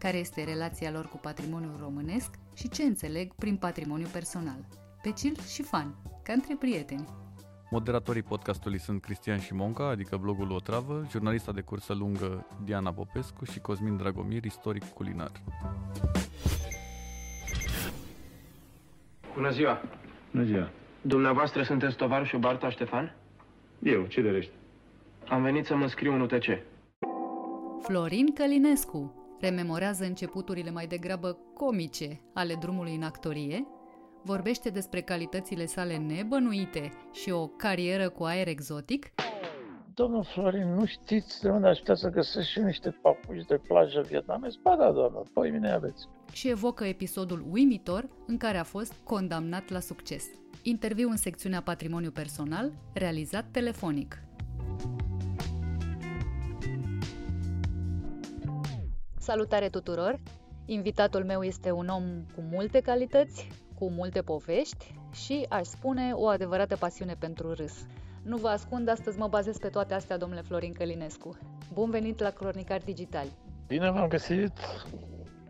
Care este relația lor cu patrimoniul românesc și ce înțeleg prin patrimoniu personal. Pe chill și fan, ca între prieteni. Moderatorii podcastului sunt Cristian Șimonca, adică blogul Otravă, jurnalista de cursă lungă Diana Popescu și Cosmin Dragomir, istoric culinar. Bună ziua! Bună ziua! Dumneavoastră sunteți tovarășul Barta Ștefan? Eu, ce dorești? Am venit să mă scriu în UTC. Florin Călinescu rememorează începuturile mai degrabă comice ale drumului în actorie, vorbește despre calitățile sale nebănuite și o carieră cu aer exotic, Domnul Florin, nu știți de unde aș putea să găsesc și niște papuci de plajă vietnamez? Ba da, doamnă, păi mine aveți. și evocă episodul uimitor în care a fost condamnat la succes. Interviu în secțiunea Patrimoniu Personal, realizat telefonic. Salutare tuturor! Invitatul meu este un om cu multe calități, cu multe povești și, aș spune, o adevărată pasiune pentru râs. Nu vă ascund, astăzi mă bazez pe toate astea, domnule Florin Călinescu. Bun venit la Cronicari Digitali! Bine v-am găsit.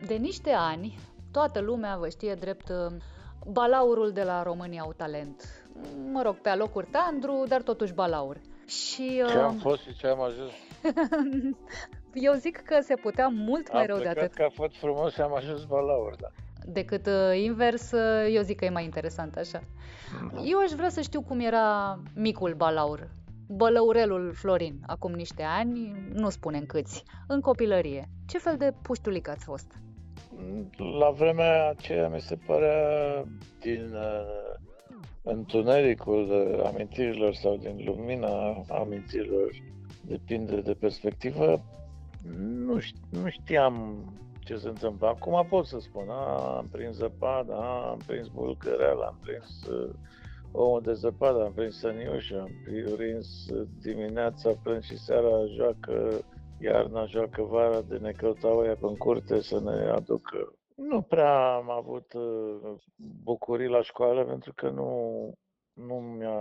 De niște ani, toată lumea vă știe drept uh, balaurul de la România au talent. Mă rog, pe alocuri tandru, dar totuși balaur. Și Ce am uh, fost și ce am ajuns. eu zic că se putea mult mai Am rău de plecat atât. că a fost frumos și am ajuns balaur, da. Decât uh, invers, uh, eu zic că e mai interesant așa. Eu aș vrea să știu cum era micul balaur. Bălăurelul Florin, acum niște ani, nu spunem câți, în copilărie. Ce fel de puștulic ați fost? La vremea aceea mi se părea din uh, întunericul uh, amintirilor sau din lumina amintirilor, depinde de perspectivă, nu, ș- nu știam ce se întâmplă. Acum pot să spun, a, am prins zăpadă, a, am prins bulgăreală, am prins uh, omul de zăpadă, am prins săniușă, am prins uh, dimineața, prins și seara joacă, iarna joacă vara de ne căutau ea în curte să ne aducă. Nu prea am avut uh, bucurii la școală pentru că nu, nu mi-a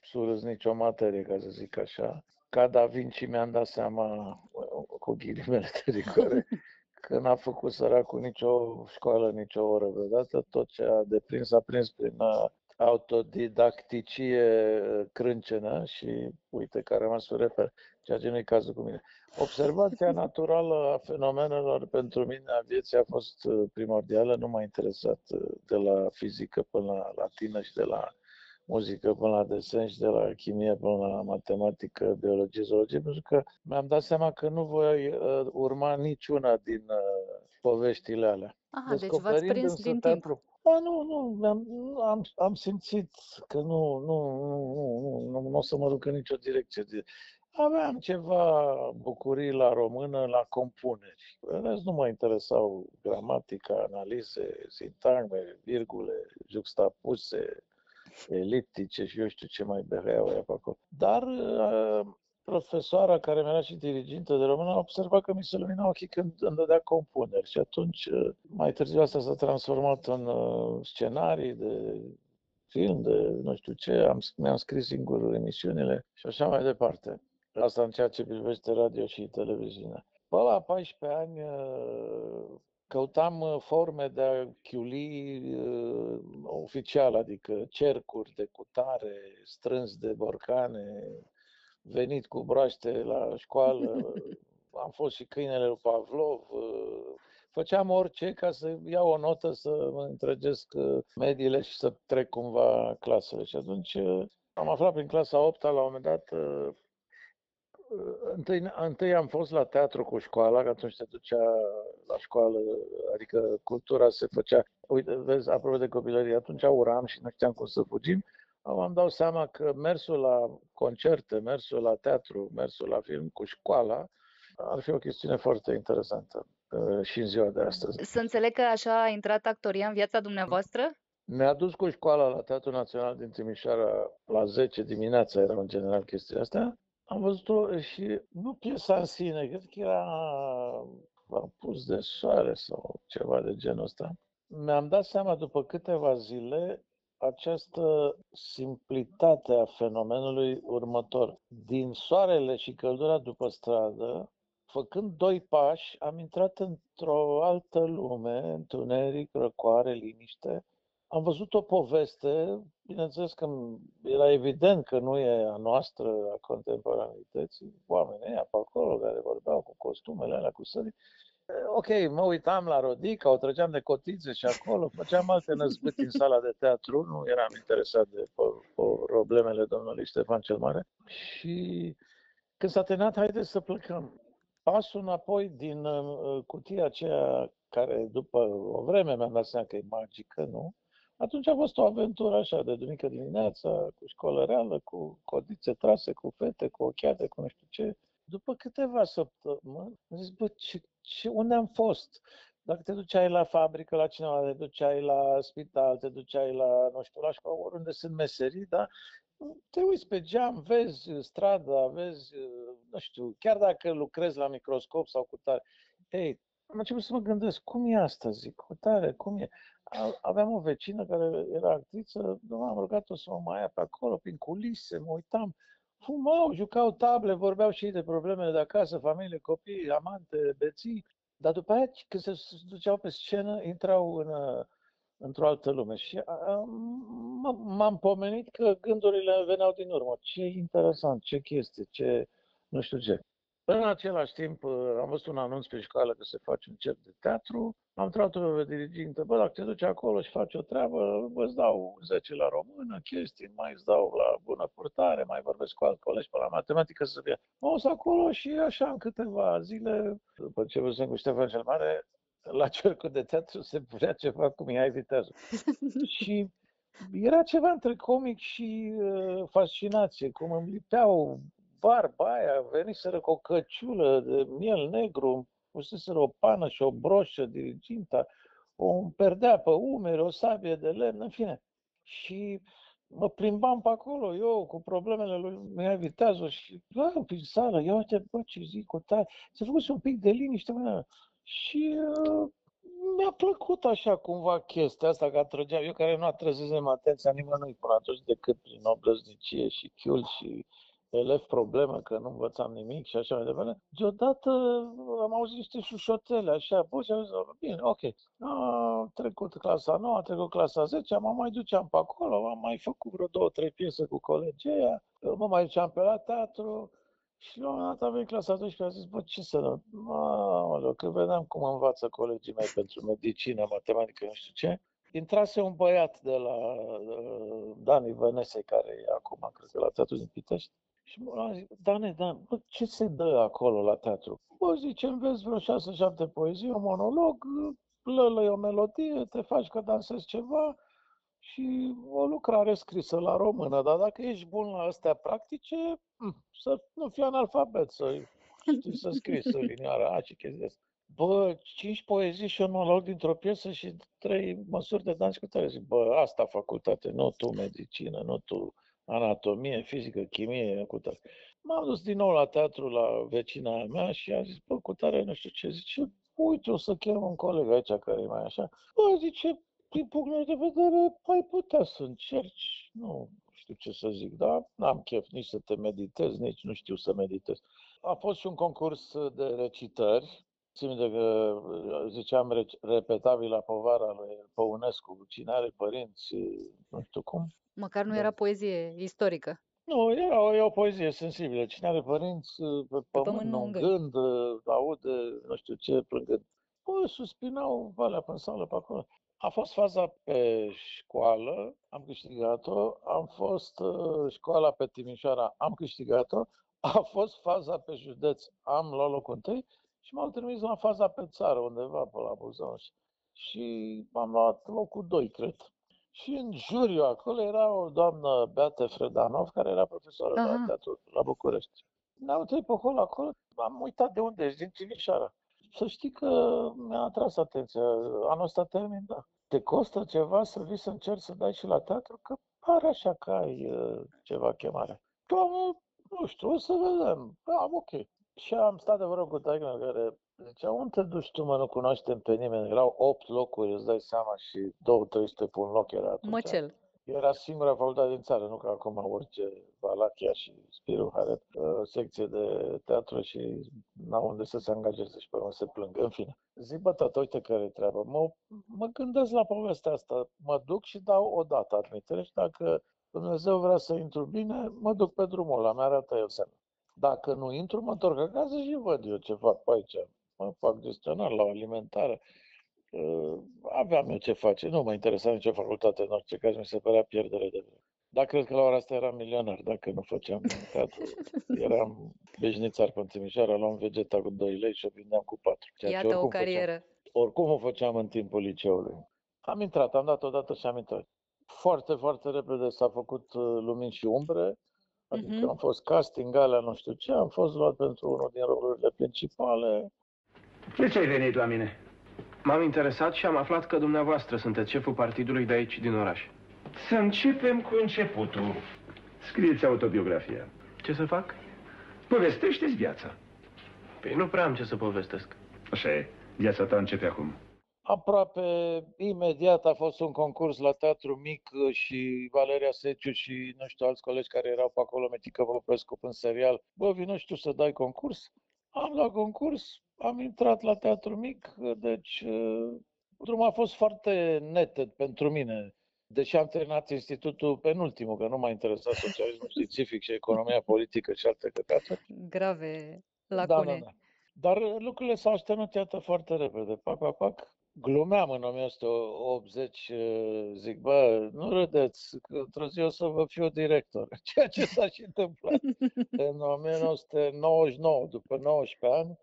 surâs nicio materie, ca să zic așa. Ca Da Vinci mi-am dat seama, uh, cu ghilimele de rigoare, că n-a făcut săracul nicio școală, nicio oră vreodată. Tot ce a deprins a prins prin uh, autodidacticie uh, crâncenă și uite că a rămas pe reper, ceea ce nu e cazul cu mine. Observația naturală a fenomenelor pentru mine a vieții a fost uh, primordială, nu m-a interesat uh, de la fizică până la latină și de la muzică până la desen și de la chimie până la matematică, biologie, zoologie, pentru că mi-am dat seama că nu voi uh, urma niciuna din uh, poveștile alea. Aha, deci v-ați Descoperind prins însă din timp. teatru- Ba, nu, nu, am, nu, am, am simțit că nu, nu, nu, nu, nu, nu, nu o să mă duc în nicio direcție. De- Aveam ceva bucurii la română, la compuneri. În rest nu mă interesau gramatica, analize, sintagme, virgule, juxtapuse, eliptice și eu știu ce mai bereau ea pe acolo. Dar uh, profesoara care mi-era și dirigintă de română a observat că mi se lumina ochii când îmi dădea compuneri și atunci, uh, mai târziu asta s-a transformat în uh, scenarii de film, de nu știu ce, am, mi-am scris singur emisiunile și așa mai departe. Asta în ceea ce privește radio și televiziune. Bă, la 14 ani uh, căutam uh, forme de a chiuli uh, oficial, adică cercuri de cutare, strâns de borcane, venit cu broaște la școală, am fost și câinele lui Pavlov, uh, făceam orice ca să iau o notă, să mă întregesc uh, mediile și să trec cumva clasele. Și atunci uh, am aflat prin clasa 8 la un moment dat, uh, uh, întâi, întâi am fost la teatru cu școala, că atunci te ducea la școală, adică cultura se făcea, uite, vezi, apropo de copilărie, atunci uram și nu știam cum să fugim, Acum îmi dau seama că mersul la concerte, mersul la teatru, mersul la film cu școala ar fi o chestiune foarte interesantă. uh, și în ziua de astăzi. Să înțeleg că așa a intrat actoria în viața dumneavoastră? Ne-a dus cu școala la Teatrul Național din Timișoara la 10 dimineața, era în general chestia asta. Am văzut-o și nu piesa în sine, cred că era am pus de soare sau ceva de genul ăsta. Mi-am dat seama după câteva zile această simplitate a fenomenului următor. Din soarele și căldura după stradă, făcând doi pași, am intrat într-o altă lume, întuneric, răcoare, liniște. Am văzut o poveste, bineînțeles că era evident că nu e a noastră, a contemporanității, oamenii ăia pe acolo care vorbeau cu costumele alea, cu sării, ok, mă uitam la Rodica, o trăgeam de cotițe și acolo, făceam alte năzbâti în sala de teatru, nu eram interesat de problemele domnului Ștefan cel Mare. Și când s-a terminat, haideți să plecăm. Pasul înapoi din uh, cutia aceea care după o vreme mi-am dat seama că e magică, nu? Atunci a fost o aventură așa de duminică dimineața, cu școală reală, cu codițe trase, cu fete, cu ochiate, cu nu știu ce. După câteva săptămâni, am zis, bă, ce și unde am fost? Dacă te duceai la fabrică, la cineva, te duceai la spital, te duceai la, nu știu, la școală, oriunde sunt meserii, da? Te uiți pe geam, vezi strada, vezi, nu știu, chiar dacă lucrezi la microscop sau cu tare. Ei, am început să mă gândesc, cum e asta, zic, cu tare, cum e? Aveam o vecină care era actriță, nu am rugat-o să mă mai ia pe acolo, prin culise, mă uitam, fumau, jucau table, vorbeau și de problemele de acasă, familie, copii, amante, beții, dar după aia, când se duceau pe scenă, intrau în, într-o altă lume. Și m-am pomenit că gândurile veneau din urmă. Ce interesant, ce chestie, ce nu știu ce. În același timp, uh, am văzut un anunț pe școală că se face un cerc de teatru. Am întrebat pe dirigintă, bă, dacă te duci acolo și faci o treabă, vă îți dau 10 la română, chestii, mai îți dau la bună purtare, mai vorbesc cu alt colegi pe la matematică să fie. Am fost acolo și așa în câteva zile, după ce văzusem cu Ștefan cel Mare, la cercul de teatru se punea ceva cum e viteazul. și era ceva între comic și uh, fascinație, cum îmi lipeau barba aia, veniseră cu o căciulă de miel negru, puseseră o pană și o broșă diriginta, o perdea pe umeri, o sabie de lemn, în fine. Și mă plimbam pe acolo, eu, cu problemele lui Mihai Viteazu și, bă, prin sală, ia uite, bă, ce zic cu tare. Se făcuse un pic de liniște, bă, și uh, mi-a plăcut așa cumva chestia asta, că atrăgeam, eu care nu atrăzesem atenția nimănui până atunci decât prin obrăznicie și chiul și elev problemă că nu învățam nimic și așa mai departe, deodată am auzit niște șușotele, așa, bă, și am zis, bine, ok, a trecut clasa 9, a trecut clasa 10, mă mai duceam pe acolo, am mai făcut vreo două, trei piese cu colegii aia, mă mai duceam pe la teatru, și la un moment dat a venit clasa 12 și a zis, bă, ce să Mamă, că vedeam cum învață colegii mei pentru medicină, matematică, nu știu ce, intrase un băiat de la uh, Dani Vănese, care e acum, cred că la teatru din Pitești, și mă zic, Dane, Dan, bă, ce se dă acolo la teatru? Bă, zice, înveți vreo șase, șapte poezii, un monolog, lălăi o melodie, te faci că dansezi ceva și o lucrare scrisă la română. Dar dacă ești bun la astea practice, hm, să nu fii analfabet, să știi să scrii să linioară, a, ce chestia asta. Bă, cinci poezii și un monolog dintr-o piesă și trei măsuri de dans cu tare. Zic, bă, asta facultate, nu tu medicină, nu tu anatomie, fizică, chimie, cu tare. M-am dus din nou la teatru la vecina mea și a zis, bă, cu tare, nu știu ce, zice, uite, o să chem un coleg aici care e mai așa. Bă, zice, din punctul meu de vedere, ai putea să încerci, nu știu ce să zic, dar n-am chef nici să te meditez, nici nu știu să meditez. A fost și un concurs de recitări, Țin de că, ziceam, repetabil la povara lui Păunescu, cine are părinți, nu știu cum, Măcar nu da. era poezie istorică. Nu, era o, e o poezie sensibilă. Cine are părinți pe pământ, pe pământ nu în gând, aude, nu știu ce, plângând. Păi, suspinau valea pe sală pe acolo. A fost faza pe școală, am câștigat-o. Am fost uh, școala pe Timișoara, am câștigat-o. A fost faza pe județ, am luat locul întâi și m-au trimis la faza pe țară, undeva pe la Buzăuș. Și am luat locul 2, cred. Și în juriu acolo era o doamnă Beate Fredanov, care era profesoară la teatru la București. Ne-au trei pe acolo, acolo, am uitat de unde ești, din Timișoara. să știi că mi-a atras atenția. Anul ăsta termin, da. Te costă ceva să vii să încerci să dai și la teatru? Că pare așa că ai uh, ceva chemare. Doamne, nu știu, o să vedem. Da, ok. Și am stat de vorbă cu taică care zicea, unde te duci tu, mă, nu cunoaștem pe nimeni. Erau opt locuri, îți dai seama, și două, trei pe un loc era atunci. Măcel. Era singura facultate din țară, nu ca acum orice Valachia și Spiru are uh, secție de teatru și n-au unde să se angajeze și pe urmă se plâng. În fine, zic, bă, tată, uite care e treaba. Mă, mă gândesc la povestea asta. Mă duc și dau o dată admitere și dacă Dumnezeu vrea să intru bine, mă duc pe drumul ăla, mi-arată el semn. Dacă nu intru, mă întorc acasă și văd eu ce fac pe aici. Mă fac gestionar la o alimentare. Uh, aveam eu ce face, nu mă interesa nicio facultate, în orice caz mi se părea pierdere de vreme. Dar cred că la ora asta eram milionar, dacă nu făceam teatru. Eram veșnițar pe Timișoara, luam vegeta cu 2 lei și o vindeam cu 4. Iată o carieră. Făceam, oricum o făceam în timpul liceului. Am intrat, am dat odată și am intrat. Foarte, foarte repede s-a făcut uh, lumini și umbre, adică uh-huh. am fost casting, alea nu știu ce, am fost luat pentru unul din rolurile principale. De ce ai venit la mine? M-am interesat și am aflat că dumneavoastră sunteți șeful partidului de aici, din oraș. Să începem cu începutul. Scrieți autobiografia. Ce să fac? Povestește-ți viața. Păi nu prea am ce să povestesc. Așa e. Viața ta începe acum. Aproape imediat a fost un concurs la Teatru Mic și Valeria Seciu și nu știu alți colegi care erau pe acolo, Metică Popescu în serial. Bă, vino și tu să dai concurs? Am dat concurs, am intrat la Teatru Mic, deci drumul a fost foarte neted pentru mine. Deși am terminat institutul penultimul, că nu m-a interesat socialismul științific și economia politică și alte căcate. Grave lacune. Da, da, da. Dar lucrurile s-au așternut, iată, foarte repede. Pac, pac, pac. Glumeam în 1980, zic, bă, nu râdeți, că într-o zi o să vă fiu director. Ceea ce s-a și întâmplat. în 1999, după 19 ani,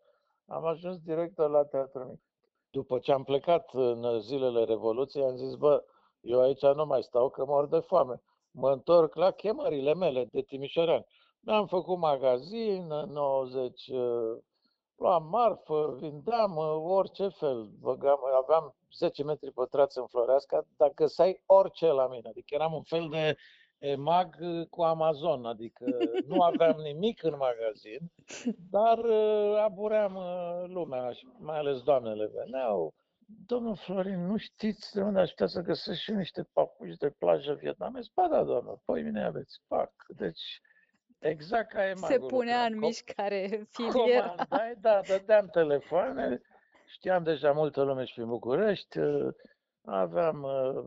am ajuns director la Teatrul Mic. După ce am plecat în zilele Revoluției, am zis, bă, eu aici nu mai stau că mor de foame. Mă întorc la chemările mele de Timișorean. Mi-am făcut magazin, în 90 luam marfă, vindeam orice fel. Băgam, aveam 10 metri pătrați în Floreasca, dar găseai orice la mine. Adică eram un fel de mag cu Amazon, adică nu aveam nimic în magazin, dar abuream lumea, mai ales doamnele veneau, Domnul Florin, nu știți de unde aș putea să găsesc și niște papuci de plajă vietnamez? Ba da, doamnă, păi mine aveți. Pac. Deci, exact ca e Se punea în mișcare filiera. Comandai, da, dădeam telefoane, știam deja multă lume și prin București, aveam uh,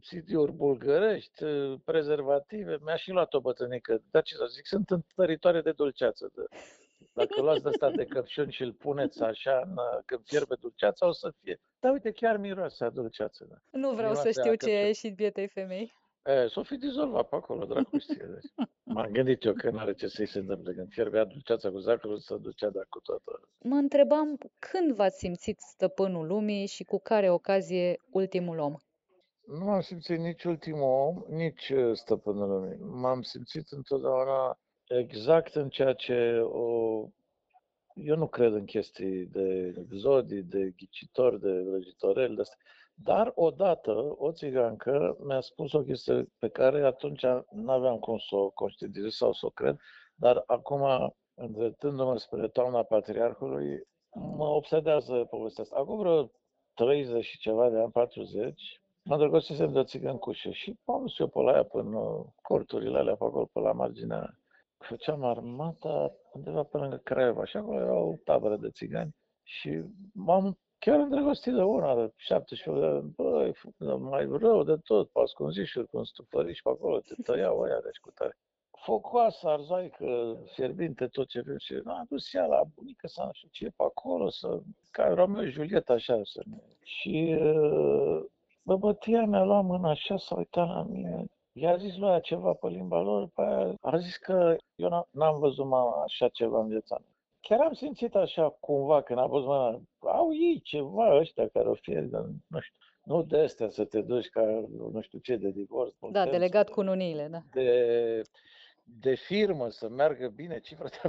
CD-uri bulgărești, uh, prezervative, mi-a și luat o bătrânică, dar ce să zic, sunt întăritoare de dulceață. De, dacă luați de ăsta de căpșuni și îl puneți așa în, când fierbe dulceața, o să fie. Dar uite, chiar miroase a dulceață. Da. Nu vreau miroase să știu ce a ieșit bietei femei. S-o fi dizolvat pe acolo, dracu știe. Deci. M-am gândit eu că nu are ce să-i se întâmple. Când fierbea dulceața cu zahărul, să ducea de cu toată. Mă întrebam când v-ați simțit stăpânul lumii și cu care ocazie ultimul om? Nu am simțit nici ultimul om, nici uh, stăpânul lumii. M-am simțit întotdeauna exact în ceea ce o... Eu nu cred în chestii de exodii, de ghicitori, de vrăjitoreli, de astea. Dar odată o țigancă mi-a spus o chestie pe care atunci nu aveam cum să o conștientizez sau să o cred, dar acum, îndreptându-mă spre toamna Patriarhului, mă obsedează povestea asta. Acum vreo 30 și ceva de ani, 40, mă îndrăgostisem de o țigancușă și am dus eu pe la ea până corturile alea pe acolo, pe la marginea făceam armata undeva pe lângă Craiova și acolo era o tabără de țigani și m-am chiar îndrăgostit de una de 17 de ani. Băi, mai rău de tot, pe ascunzișuri, cu un stufăriș pe acolo, te tăiau aia de cu tare. Focoasă, arzaică, fierbinte, tot ce vrem și a dus ea la bunică să nu știu ce e pe acolo, să, ca Romeo și Julieta, așa, să ne... Și uh, bă, bătia mi-a luat mâna așa, s-a uitat la mine, I-a zis lui ceva pe limba lor, pe aia a zis că eu n-am văzut mama așa ceva în viața mea. Chiar am simțit așa cumva când a văzut mama, au ei ceva ăștia care o fie, nu știu, nu de astea să te duci ca nu știu ce de divorț. Da, de legat cu nuniile, da. De de firmă să meargă bine, cifra te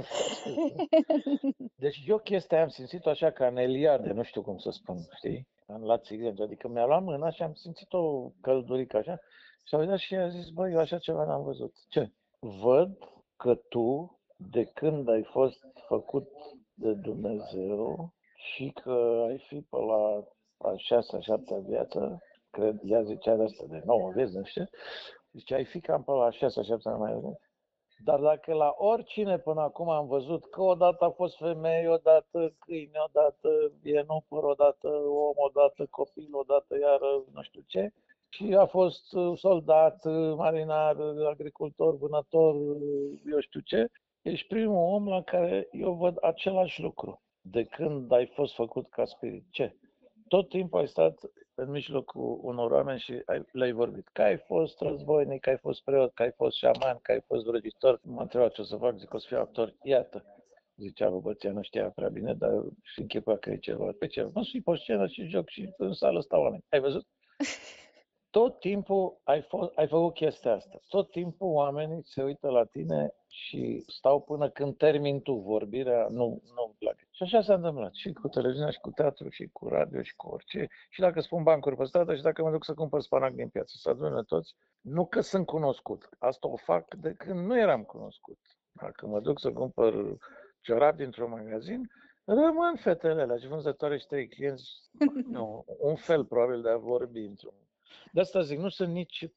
Deci eu chestia aia am simțit-o așa ca în Eliade, nu știu cum să spun, știi? În la țigănci, adică mi-a luat mâna și am simțit-o căldurică așa și a uitat și a zis, băi, eu așa ceva n-am văzut. Ce? Văd că tu, de când ai fost făcut de Dumnezeu și că ai fi pe la a șasea, șaptea viață, cred, ea zicea de asta de nouă vieți, nu știu, zice, ai fi cam pe la șasea, șaptea mai dar dacă la oricine până acum am văzut că odată a fost femeie, odată câine, odată vienupăr, odată om, odată copil, odată iară nu știu ce, și a fost uh, soldat, uh, marinar, agricultor, vânător, uh, eu știu ce, ești primul om la care eu văd același lucru de când ai fost făcut ca spirit. Ce? Tot timpul ai stat în mijlocul unor oameni și ai, le-ai vorbit. Că ai fost războinic, că ai fost preot, că ai fost șaman, că ai fost vrăjitor. M-a întrebat ce o să fac, zic o să fiu actor. Iată, zicea băbăția, nu știa prea bine, dar și închipea că e ceva. Pe ce? Mă sui pe scenă și joc și în sală stau oameni. Ai văzut? Tot timpul ai, fost, ai făcut chestia asta. Tot timpul oamenii se uită la tine și stau până când termin tu vorbirea, nu, nu plac. Și așa s-a întâmplat și cu televiziunea, și cu teatru, și cu radio, și cu orice. Și dacă spun bancuri pe stradă, și dacă mă duc să cumpăr spanac din piață, să adună toți, nu că sunt cunoscut. Asta o fac de când nu eram cunoscut. Dacă mă duc să cumpăr ciorap dintr-un magazin, rămân fetele alea și vânzătoare și trei clienți. Nu, un fel probabil de a vorbi într-un... De asta zic, nu sunt nici...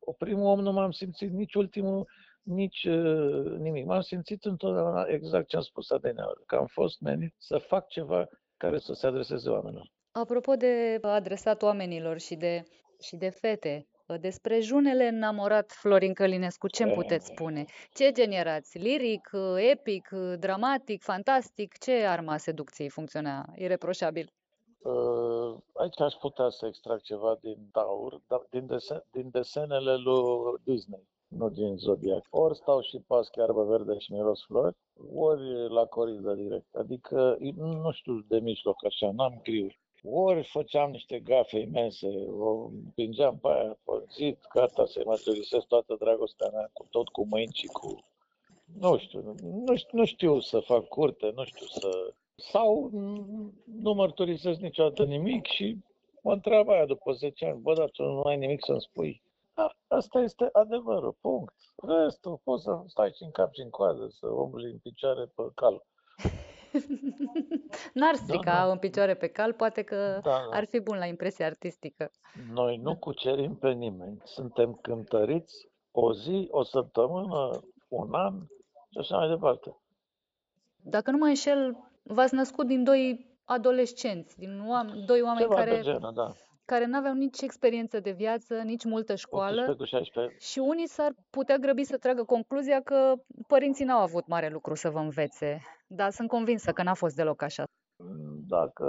O primul om nu m-am simțit, nici ultimul nici uh, nimic. M-am simțit întotdeauna exact ce am spus adineauri, că am fost menit să fac ceva care să se adreseze oamenilor. Apropo de adresat oamenilor și de, și de fete, despre junele înamorat Florin Călinescu, ce îmi puteți spune? Ce gen erați? Liric, epic, dramatic, fantastic? Ce arma seducției funcționa ireproșabil? Uh, aici aș putea să extrag ceva din Taur, dar din, desen, din desenele lui Disney nu din zodiac. Ori stau și pas chiarbă verde și miros flori, ori la coridă direct. Adică, nu știu de mijloc așa, n-am griu. Ori făceam niște gafe imense, o împingeam pe aia pe zid, gata, să-i mărturisesc toată dragostea mea, cu tot cu mâini și cu... Nu știu, nu știu, nu știu să fac curte, nu știu să... Sau nu mărturisesc niciodată nimic și mă întreabă aia după 10 ani, bă, dar tu nu ai nimic să-mi spui. Da, asta este adevărul, punct. Restul poți să stai și în cap și în coadă, să umbli în picioare pe cal. N-ar strica da, da. în picioare pe cal, poate că da, da. ar fi bun la impresie artistică. Noi nu cucerim pe nimeni. Suntem cântăriți o zi, o săptămână, un an și așa mai departe. Dacă nu mă înșel, v-ați născut din doi adolescenți, din oam- doi oameni Ceva care de genul, da care nu aveau nici experiență de viață, nici multă școală. 18 și unii s-ar putea grăbi să tragă concluzia că părinții n-au avut mare lucru să vă învețe. Dar sunt convinsă că n-a fost deloc așa. Dacă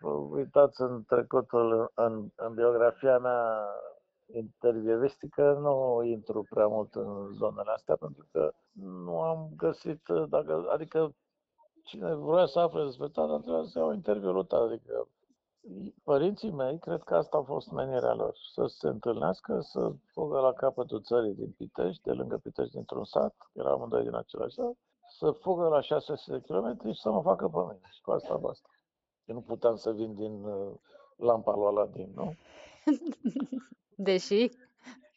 vă uitați în trecutul, în, în biografia mea intervievistică, nu intru prea mult în zonele astea, pentru că nu am găsit, dacă, adică cine vrea să afle despre tata, trebuie să iau interviul tău, adică Părinții mei, cred că asta a fost menirea lor, să se întâlnească, să fugă la capătul țării din Pitești, de lângă Pitești, dintr-un sat, erau amândoi din același sat, să fugă la 600 de km și să mă facă pe mine. Și cu asta basta. Eu nu puteam să vin din uh, lampa lui Aladin, nu? Deși?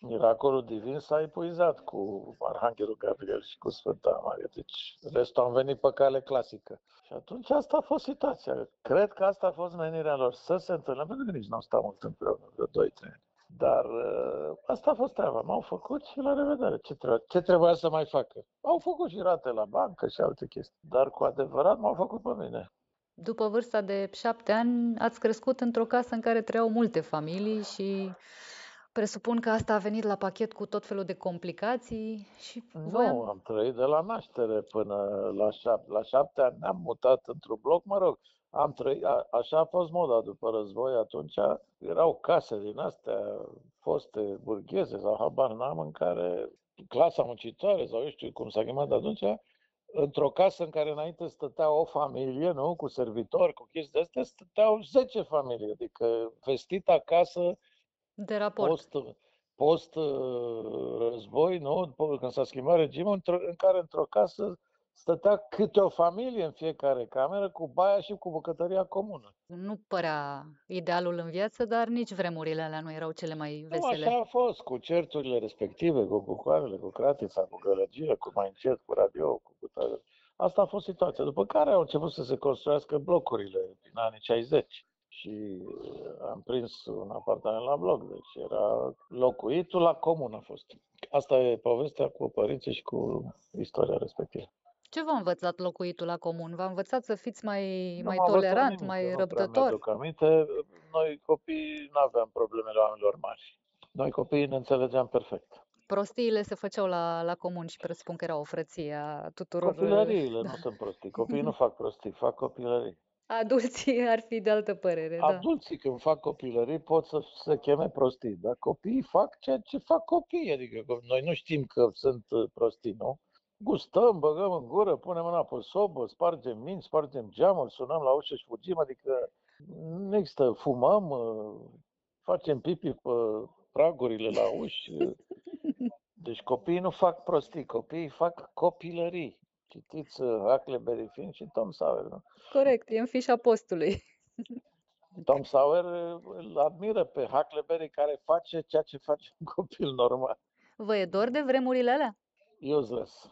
Miracolul divin s-a epuizat cu Arhanghelul Gabriel și cu Sfânta Maria. Deci restul am venit pe cale clasică. Și atunci asta a fost situația. Cred că asta a fost menirea lor, să se întâlne, pentru că nici nu au stat mult împreună, de 2-3 ani. Dar uh, asta a fost treaba. M-au făcut și la revedere. Ce, trebuie, ce trebuia să mai facă? Au făcut și rate la bancă și alte chestii. Dar cu adevărat m-au făcut pe mine. După vârsta de șapte ani, ați crescut într-o casă în care trăiau multe familii și Presupun că asta a venit la pachet cu tot felul de complicații și voiam... Nu, am trăit de la naștere până la șapte. La șapte ani ne-am mutat într-un bloc, mă rog, am trăit, a, așa a fost moda după război, atunci erau case din astea foste burgheze sau habar n-am în care clasa muncitoare sau eu știu cum s-a chemat atunci, într-o casă în care înainte stătea o familie, nu, cu servitori, cu chestii de astea, stăteau 10 familii, adică vestita casă de raport. Post, post-război, nu? Când s-a schimbat regimul, în care într-o casă stătea câte o familie în fiecare cameră cu baia și cu bucătăria comună. Nu părea idealul în viață, dar nici vremurile alea nu erau cele mai vesele. Nu, așa a fost, cu certurile respective, cu bucoarele, cu cratița, cu gălăgie, cu mai încet, cu radio, cu butoare. Asta a fost situația. După care au început să se construiască blocurile din anii 60 și am prins un apartament la bloc, deci era locuitul la comun a fost. Asta e povestea cu părinții și cu istoria respectivă. Ce v-a învățat locuitul la comun? V-a învățat să fiți mai, mai tolerant, nimic, mai răbdător? Nu aminte. Noi copii nu aveam problemele oamenilor mari. Noi copiii ne înțelegeam perfect. Prostiile se făceau la, la comun și presupun că era o frăție a tuturor. Copilăriile da. nu sunt prostii. Copiii nu fac prostii, fac copilării. Adulții ar fi de altă părere, da. Adulții când fac copilării pot să se cheme prostii, dar copiii fac ceea ce fac copiii. Adică noi nu știm că sunt uh, prostii, nu? Gustăm, băgăm în gură, punem mâna pe sobă, spargem minți, spargem geamuri, sunăm la ușă și fugim, adică nu există, fumăm, uh, facem pipi pe pragurile la uși. Deci copiii nu fac prostii, copiii fac copilării. Citiți uh, Huckleberry Finn și Tom Sawyer, nu? Corect, e în fișa postului. Tom Sawyer uh, îl admiră pe Huckleberry care face ceea ce face un copil normal. Vă e dor de vremurile alea? Useless.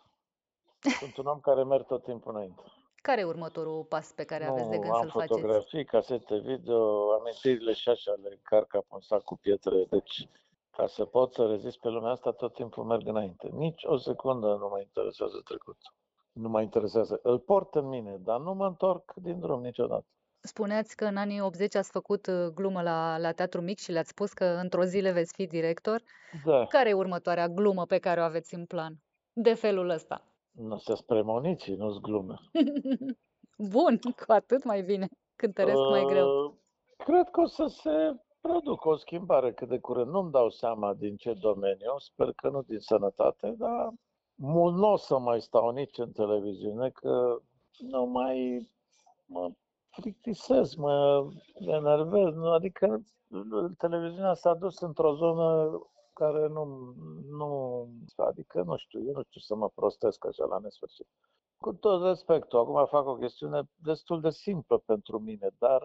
Sunt un om care merg tot timpul înainte. Care e următorul pas pe care aveți de gând să-l faceți? am fotografii, casete video, amintirile și așa le încarc pe un sac cu pietre. Deci, ca să pot să rezist pe lumea asta, tot timpul merg înainte. Nici o secundă nu mă interesează trecutul. Nu mă interesează. Îl port în mine, dar nu mă întorc din drum niciodată. Spuneați că în anii 80 ați făcut uh, glumă la, la Teatru Mic și le-ați spus că într-o zi le veți fi director. Da. Care e următoarea glumă pe care o aveți în plan? De felul ăsta. Nu se premoniții, nu-s glume. Bun, cu atât mai bine. Cântăresc uh, mai greu. Uh, cred că o să se producă o schimbare cât de curând. Nu-mi dau seama din ce domeniu, sper că nu din sănătate, dar mult nu o să mai stau nici în televiziune, că nu mai mă plictisez, mă enervez. Adică televiziunea s-a dus într-o zonă care nu, nu, adică nu știu, eu nu știu să mă prostesc așa la nesfârșit. Cu tot respectul, acum fac o chestiune destul de simplă pentru mine, dar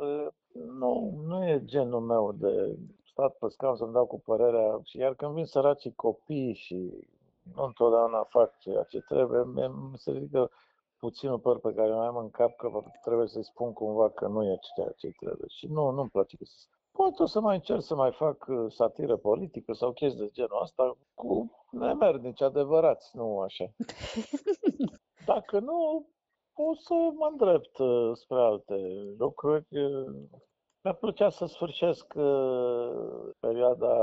nu, nu e genul meu de stat pe scaun să-mi dau cu părerea și iar când vin săracii copii și nu întotdeauna fac ceea ce trebuie, mi se ridică puținul păr pe care mai am în cap că trebuie să-i spun cumva că nu e ceea ce trebuie. Și nu, nu-mi place să Pot o să mai încerc să mai fac uh, satiră politică sau chestii de genul ăsta cu nemernici adevărați, nu așa. Dacă nu, o să mă îndrept uh, spre alte lucruri. Mi-ar plăcea să sfârșesc uh, perioada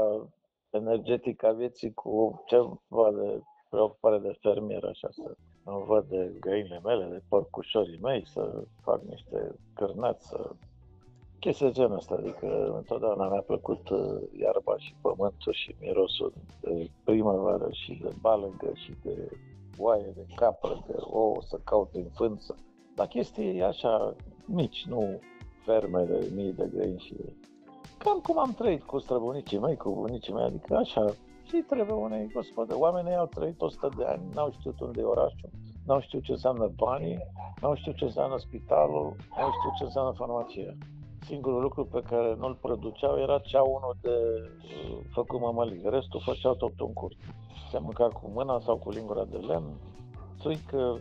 energetică a vieții cu ceva de preocupare de fermier, așa, să mă văd de găinile mele, de porcușorii mei, să fac niște cârnați, să chestii de genul ăsta, adică întotdeauna mi-a plăcut uh, iarba și pământul și mirosul de primăvară și de balăgă și de oaie, de capră, de ouă, să caut în fânță. Dar chestii așa mici, nu ferme de mii de grăini și cam cum am trăit cu străbunicii mei, cu bunicii mei, adică așa și trebuie unei gospodă. Oamenii au trăit 100 de ani, n-au știut unde e orașul, n-au știut ce înseamnă banii, n-au știut ce înseamnă spitalul, n-au știut ce înseamnă farmacia singurul lucru pe care nu-l produceau era cea unul de uh, făcut mămăligă. Restul făceau tot un curs. Se mânca cu mâna sau cu lingura de lemn, țuică,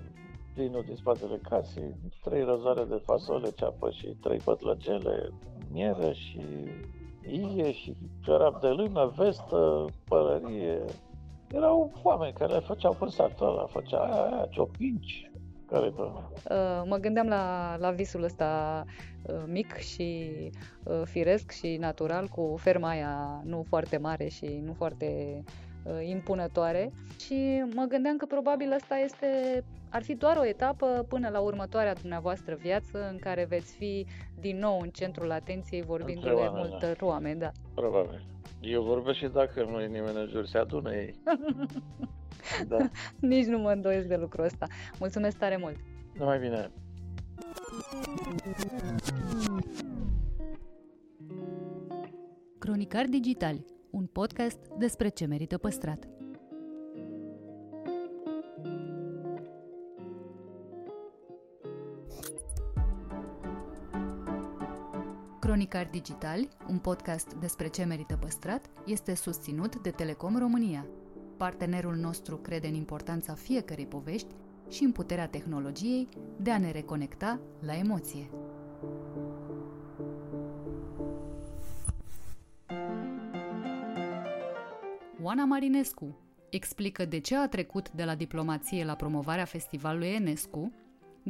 plinul din spatele casei, trei rozare de fasole, ceapă și trei pătlăgele, miere și ie și ciorap de lână, vestă, pălărie. Erau oameni care le făceau pe satul ăla, făcea aia, aia, ciopinci, care uh, Mă gândeam la, la visul ăsta uh, mic și uh, firesc și natural cu ferma aia nu foarte mare și nu foarte impunătoare și mă gândeam că probabil asta este, ar fi doar o etapă până la următoarea dumneavoastră viață în care veți fi din nou în centrul atenției vorbindu-le multor da. oameni, da. Probabil. Eu vorbesc și dacă nu e nimeni în jur, se adună ei. Da. Nici nu mă îndoiesc de lucrul ăsta. Mulțumesc tare mult! Numai bine! Cronicar Digital un podcast despre ce merită păstrat. Cronicar Digitali, un podcast despre ce merită păstrat, este susținut de Telecom România. Partenerul nostru crede în importanța fiecărei povești și în puterea tehnologiei de a ne reconecta la emoție. Oana Marinescu explică de ce a trecut de la diplomație la promovarea festivalului Enescu,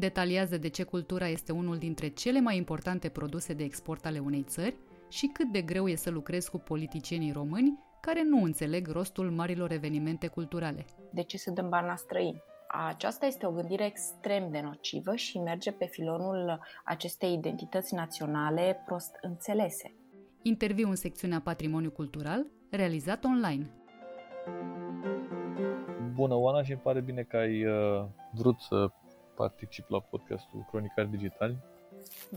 detaliază de ce cultura este unul dintre cele mai importante produse de export ale unei țări și cât de greu e să lucrezi cu politicienii români care nu înțeleg rostul marilor evenimente culturale. De ce să dăm bani la străini? Aceasta este o gândire extrem de nocivă și merge pe filonul acestei identități naționale prost înțelese. Interviu în secțiunea Patrimoniu Cultural, realizat online. Bună, Oana, și îmi pare bine că ai uh, vrut să particip la podcastul Cronicar Digital.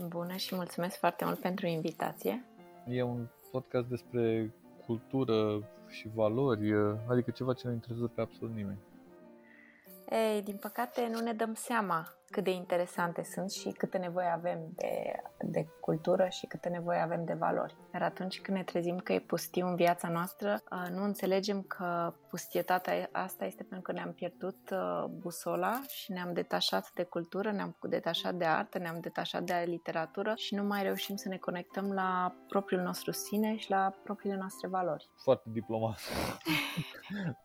Bună și mulțumesc foarte mult pentru invitație. E un podcast despre cultură și valori, uh, adică ceva ce ne interesează pe absolut nimeni. Ei, din păcate nu ne dăm seama cât de interesante sunt și câtă nevoie avem de, de cultură și câtă nevoie avem de valori. Dar atunci când ne trezim că e pustiu în viața noastră, nu înțelegem că pustietatea asta este pentru că ne-am pierdut busola și ne-am detașat de cultură, ne-am detașat de artă, ne-am detașat de literatură și nu mai reușim să ne conectăm la propriul nostru sine și la propriile noastre valori. Foarte diplomat.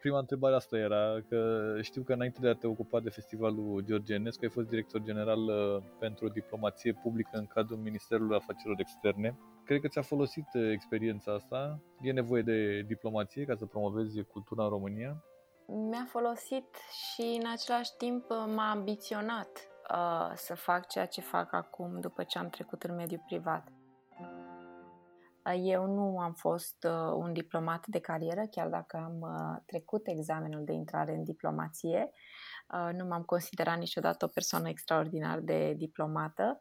Prima întrebare asta era că știu că înainte de a te ocupa de festivalul George Enescu ai fost director general uh, pentru diplomație publică în cadrul Ministerului Afacerilor Externe. Cred că ți-a folosit uh, experiența asta. E nevoie de diplomație ca să promovezi cultura în România? Mi-a folosit și în același timp uh, m-a ambiționat uh, să fac ceea ce fac acum după ce am trecut în mediul privat. Eu nu am fost uh, un diplomat de carieră, chiar dacă am uh, trecut examenul de intrare în diplomație. Uh, nu m-am considerat niciodată o persoană extraordinar de diplomată,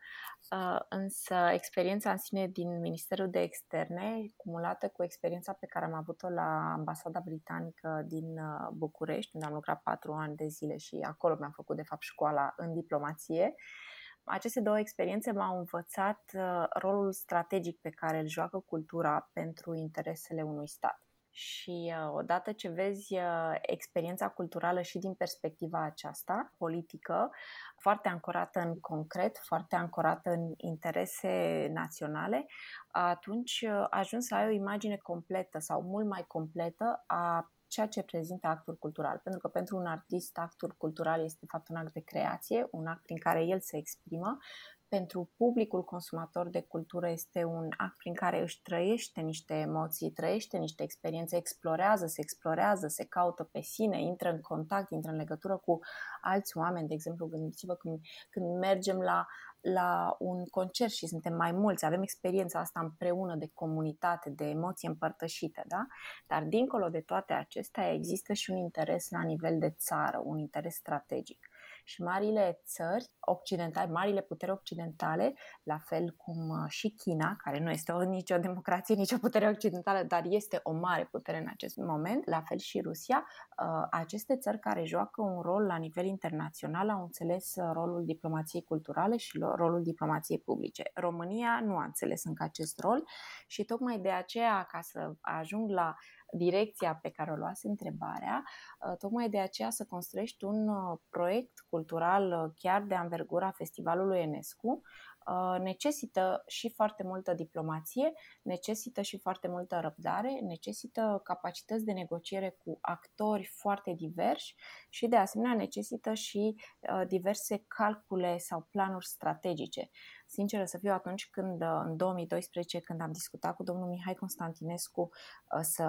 însă experiența în sine din Ministerul de Externe, cumulată cu experiența pe care am avut-o la Ambasada Britanică din București, unde am lucrat patru ani de zile și acolo mi-am făcut, de fapt, școala în diplomație, aceste două experiențe m-au învățat uh, rolul strategic pe care îl joacă cultura pentru interesele unui stat. Și uh, odată ce vezi uh, experiența culturală și din perspectiva aceasta, politică, foarte ancorată în concret, foarte ancorată în interese naționale, atunci ajungi să ai o imagine completă sau mult mai completă a ceea ce prezintă actul cultural. Pentru că pentru un artist actul cultural este de fapt un act de creație, un act prin care el se exprimă. Pentru publicul consumator de cultură este un act prin care își trăiește niște emoții, trăiește niște experiențe, explorează, se explorează, se caută pe sine, intră în contact, intră în legătură cu alți oameni. De exemplu, gândiți-vă când, când mergem la la un concert și suntem mai mulți, avem experiența asta împreună de comunitate, de emoție împărtășită, da? Dar dincolo de toate acestea există și un interes la nivel de țară, un interes strategic și marile țări occidentale, marile puteri occidentale, la fel cum uh, și China, care nu este o, nicio democrație, nicio putere occidentală, dar este o mare putere în acest moment, la fel și Rusia, uh, aceste țări care joacă un rol la nivel internațional au înțeles uh, rolul diplomației culturale și rolul diplomației publice. România nu a înțeles încă acest rol și tocmai de aceea, ca să ajung la direcția pe care o luați întrebarea, uh, tocmai de aceea să construiești un uh, proiect cultural uh, chiar de anvergura Festivalului Enescu, necesită și foarte multă diplomație, necesită și foarte multă răbdare, necesită capacități de negociere cu actori foarte diversi și de asemenea necesită și diverse calcule sau planuri strategice sinceră să fiu, atunci când, uh, în 2012, când am discutat cu domnul Mihai Constantinescu uh, să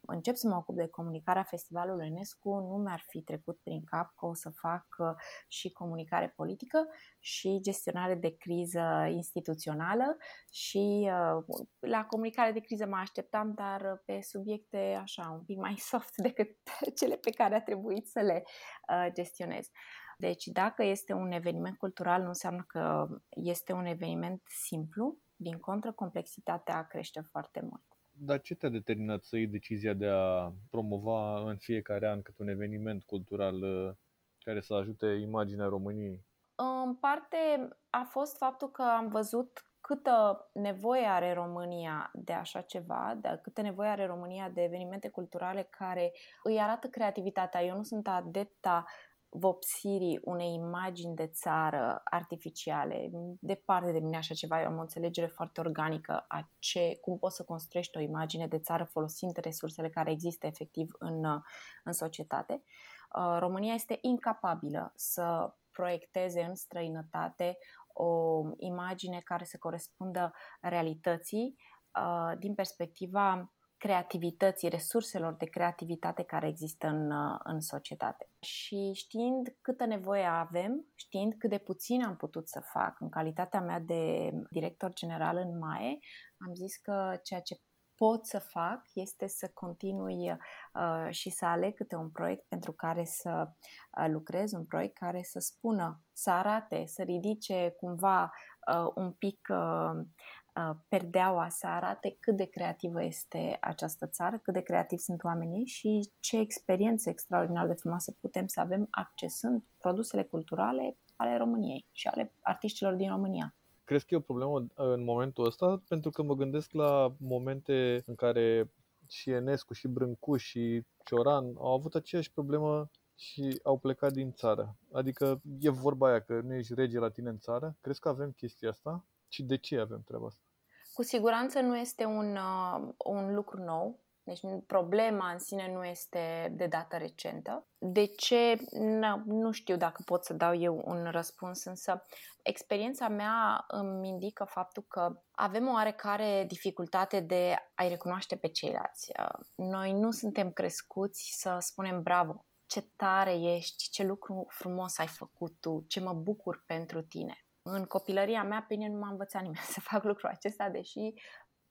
încep să mă ocup de comunicarea Festivalului UNESCO, nu mi-ar fi trecut prin cap că o să fac uh, și comunicare politică și gestionare de criză instituțională și la comunicare de criză mă așteptam, dar pe subiecte așa un pic mai soft decât cele pe care a trebuit să le gestionez. Deci dacă este un eveniment cultural, nu înseamnă că este un eveniment simplu, din contră, complexitatea crește foarte mult. Dar ce te-a determinat să iei decizia de a promova în fiecare an câte un eveniment cultural uh, care să ajute imaginea României? În parte a fost faptul că am văzut câtă nevoie are România de așa ceva, de câtă nevoie are România de evenimente culturale care îi arată creativitatea. Eu nu sunt adepta vopsirii unei imagini de țară artificiale. Departe de mine așa ceva, eu am o înțelegere foarte organică a ce, cum poți să construiești o imagine de țară folosind resursele care există efectiv în, în societate. Uh, România este incapabilă să proiecteze în străinătate o imagine care să corespundă realității uh, din perspectiva creativității, resurselor de creativitate care există în, uh, în societate. Și știind câtă nevoie avem, știind cât de puțin am putut să fac în calitatea mea de director general în MAE, am zis că ceea ce pot să fac este să continui uh, și să aleg câte un proiect pentru care să uh, lucrez, un proiect care să spună, să arate, să ridice cumva uh, un pic uh, uh, perdeaua, să arate cât de creativă este această țară, cât de creativ sunt oamenii și ce experiențe extraordinar de frumoase putem să avem accesând produsele culturale ale României și ale artiștilor din România. Crezi că e o problemă uh, în momentul ăsta? Pentru că mă gândesc la momente în care și Enescu, și Brâncu, și Cioran au avut aceeași problemă și au plecat din țară. Adică e vorba aia că nu ești rege la tine în țară. Crezi că avem chestia asta? Și de ce avem treaba asta? Cu siguranță nu este un, uh, un lucru nou. Deci problema în sine nu este de dată recentă. De ce? Nu, nu știu dacă pot să dau eu un răspuns, însă experiența mea îmi indică faptul că avem o oarecare dificultate de a-i recunoaște pe ceilalți. Noi nu suntem crescuți să spunem bravo, ce tare ești, ce lucru frumos ai făcut tu, ce mă bucur pentru tine. În copilăria mea, pe nu m-a învățat nimeni să fac lucrul acesta, deși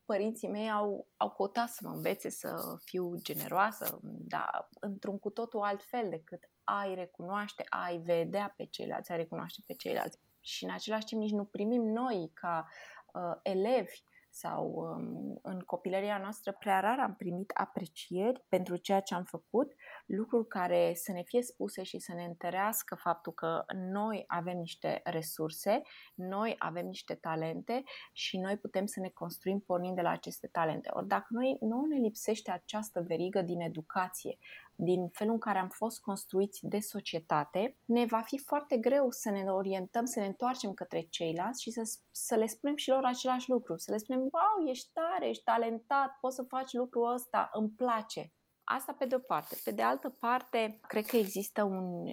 părinții mei au, au căutat să mă învețe să fiu generoasă, dar într-un cu totul alt fel decât ai recunoaște, ai vedea pe ceilalți, ai recunoaște pe ceilalți. Și în același timp nici nu primim noi ca uh, elevi sau um, în copilăria noastră prea rar am primit aprecieri pentru ceea ce am făcut, lucruri care să ne fie spuse și să ne întărească faptul că noi avem niște resurse, noi avem niște talente și noi putem să ne construim pornind de la aceste talente. Ori dacă noi nu ne lipsește această verigă din educație, din felul în care am fost construiți de societate, ne va fi foarte greu să ne orientăm, să ne întoarcem către ceilalți și să, să le spunem și lor același lucru. Să le spunem, wow, ești tare, ești talentat, poți să faci lucrul ăsta, îmi place. Asta pe de-o parte. Pe de altă parte, cred că există un,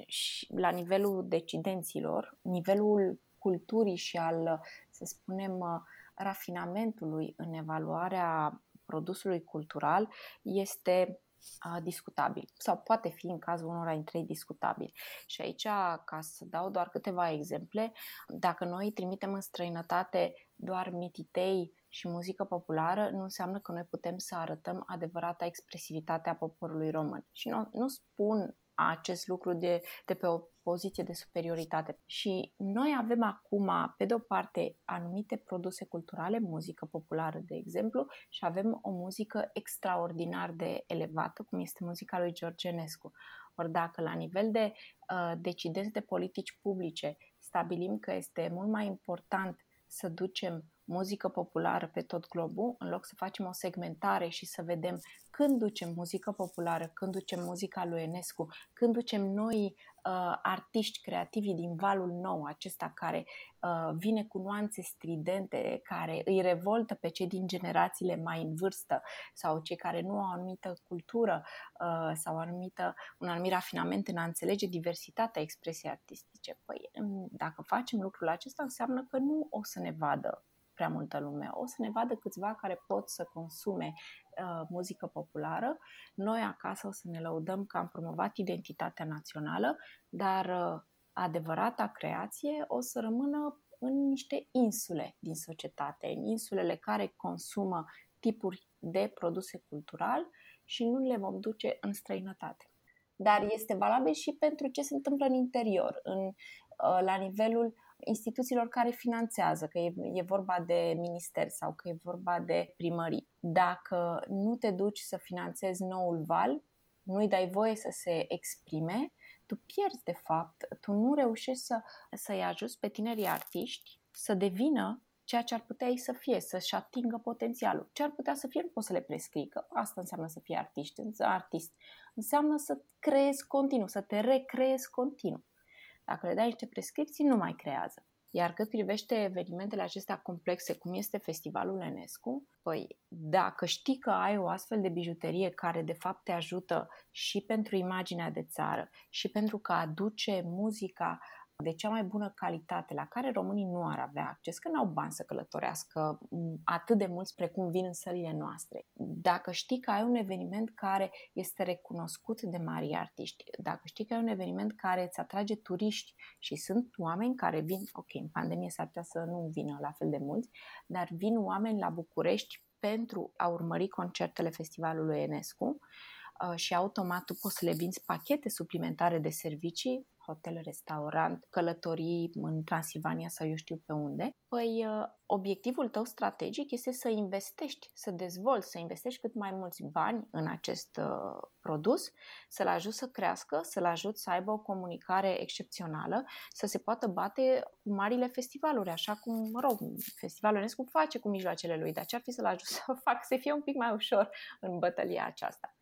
la nivelul decidenților, nivelul culturii și al, să spunem, rafinamentului în evaluarea produsului cultural este discutabil sau poate fi în cazul unora dintre ei discutabil. Și aici, ca să dau doar câteva exemple, dacă noi trimitem în străinătate doar mititei și muzică populară, nu înseamnă că noi putem să arătăm adevărata expresivitate a poporului român. Și nu, nu spun acest lucru de, de pe o poziție de superioritate. Și noi avem acum, pe de o parte, anumite produse culturale, muzică populară, de exemplu, și avem o muzică extraordinar de elevată, cum este muzica lui George Enescu. Ori dacă la nivel de uh, decidenți de politici publice stabilim că este mult mai important să ducem muzică populară pe tot globul, în loc să facem o segmentare și să vedem când ducem muzică populară, când ducem muzica lui Enescu, când ducem noi uh, artiști creativi din valul nou, acesta care uh, vine cu nuanțe stridente, care îi revoltă pe cei din generațiile mai în vârstă sau cei care nu au o anumită cultură uh, sau anumită, un anumit rafinament în a înțelege diversitatea expresiei artistice. Păi, dacă facem lucrul acesta, înseamnă că nu o să ne vadă prea multă lume. O să ne vadă câțiva care pot să consume uh, muzică populară. Noi acasă o să ne lăudăm că am promovat identitatea națională, dar uh, adevărata creație o să rămână în niște insule din societate, în insulele care consumă tipuri de produse cultural și nu le vom duce în străinătate. Dar este valabil și pentru ce se întâmplă în interior, în, uh, la nivelul instituțiilor care finanțează, că e, e vorba de minister sau că e vorba de primării. Dacă nu te duci să finanțezi noul val, nu-i dai voie să se exprime, tu pierzi de fapt, tu nu reușești să, să-i ajuți pe tinerii artiști să devină ceea ce ar putea ei să fie, să-și atingă potențialul. Ce ar putea să fie, nu poți să le prescrii, că asta înseamnă să fii artist, artist. Înseamnă să creezi continuu, să te recreezi continuu. Dacă le dai niște prescripții, nu mai creează. Iar cât privește evenimentele acestea complexe, cum este Festivalul Enescu, păi dacă știi că ai o astfel de bijuterie care de fapt te ajută și pentru imaginea de țară și pentru că aduce muzica de cea mai bună calitate la care românii nu ar avea acces, că n-au bani să călătorească atât de mulți precum vin în sălile noastre. Dacă știi că ai un eveniment care este recunoscut de mari artiști, dacă știi că ai un eveniment care îți atrage turiști și sunt oameni care vin, ok, în pandemie s-ar putea să nu vină la fel de mulți, dar vin oameni la București pentru a urmări concertele Festivalului Enescu, uh, și automat tu poți să le vinzi pachete suplimentare de servicii hotel, restaurant, călătorii în Transilvania sau eu știu pe unde, păi uh, obiectivul tău strategic este să investești, să dezvolți, să investești cât mai mulți bani în acest uh, produs, să-l ajuți să crească, să-l ajuți să aibă o comunicare excepțională, să se poată bate cu marile festivaluri, așa cum, mă rog, festivalul UNESCO face cu mijloacele lui, dar ce ar fi să-l ajut să fac să fie un pic mai ușor în bătălia aceasta.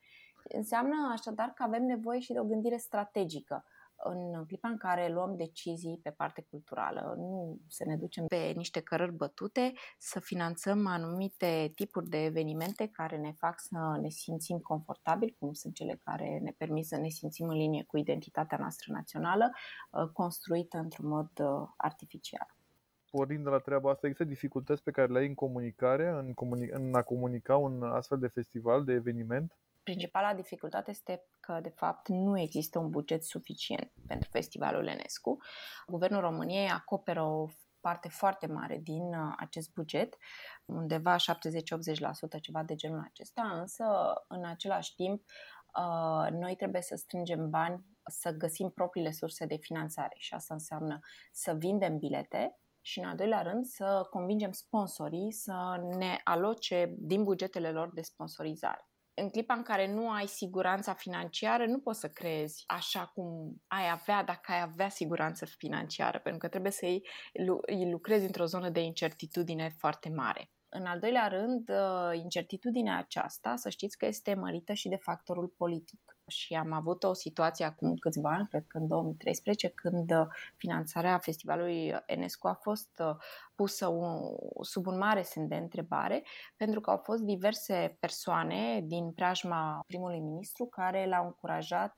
Înseamnă așadar că avem nevoie și de o gândire strategică în clipa în care luăm decizii pe parte culturală, nu să ne ducem pe niște cărări bătute, să finanțăm anumite tipuri de evenimente care ne fac să ne simțim confortabil, cum sunt cele care ne permit să ne simțim în linie cu identitatea noastră națională, uh, construită într-un mod uh, artificial pornind de la treaba asta, există dificultăți pe care le ai în comunicare, în, comuni- în a comunica un astfel de festival, de eveniment? Principala dificultate este că, de fapt, nu există un buget suficient pentru Festivalul Enescu. Guvernul României acoperă o parte foarte mare din uh, acest buget, undeva 70-80%, ceva de genul acesta, însă, în același timp, uh, noi trebuie să strângem bani, să găsim propriile surse de finanțare și asta înseamnă să vindem bilete și, în al doilea rând, să convingem sponsorii să ne aloce din bugetele lor de sponsorizare în clipa în care nu ai siguranța financiară, nu poți să creezi așa cum ai avea dacă ai avea siguranță financiară, pentru că trebuie să îi lucrezi într-o zonă de incertitudine foarte mare. În al doilea rând, uh, incertitudinea aceasta, să știți că este mărită și de factorul politic. Și am avut o situație acum câțiva ani, cred că în 2013, când uh, finanțarea festivalului Enescu a fost uh, pusă sub un mare semn de întrebare, pentru că au fost diverse persoane din preajma primului ministru care l-au încurajat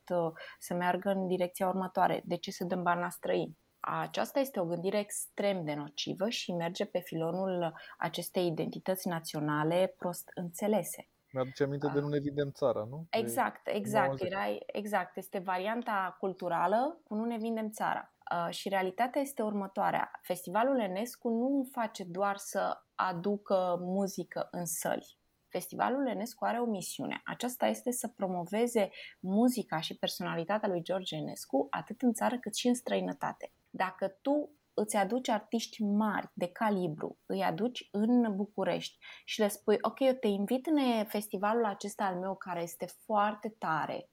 să meargă în direcția următoare. De ce să dăm bani la străini? Aceasta este o gândire extrem de nocivă și merge pe filonul acestei identități naționale prost înțelese. Mi-aduce aminte de nu ne vindem țara, nu? Exact, exact. Erai, exact. Este varianta culturală cu nu ne vindem țara. Uh, și realitatea este următoarea. Festivalul Enescu nu face doar să aducă muzică în săli. Festivalul Enescu are o misiune. Aceasta este să promoveze muzica și personalitatea lui George Enescu atât în țară cât și în străinătate. Dacă tu îți aduci artiști mari de calibru, îi aduci în București și le spui, ok, eu te invit în festivalul acesta al meu care este foarte tare,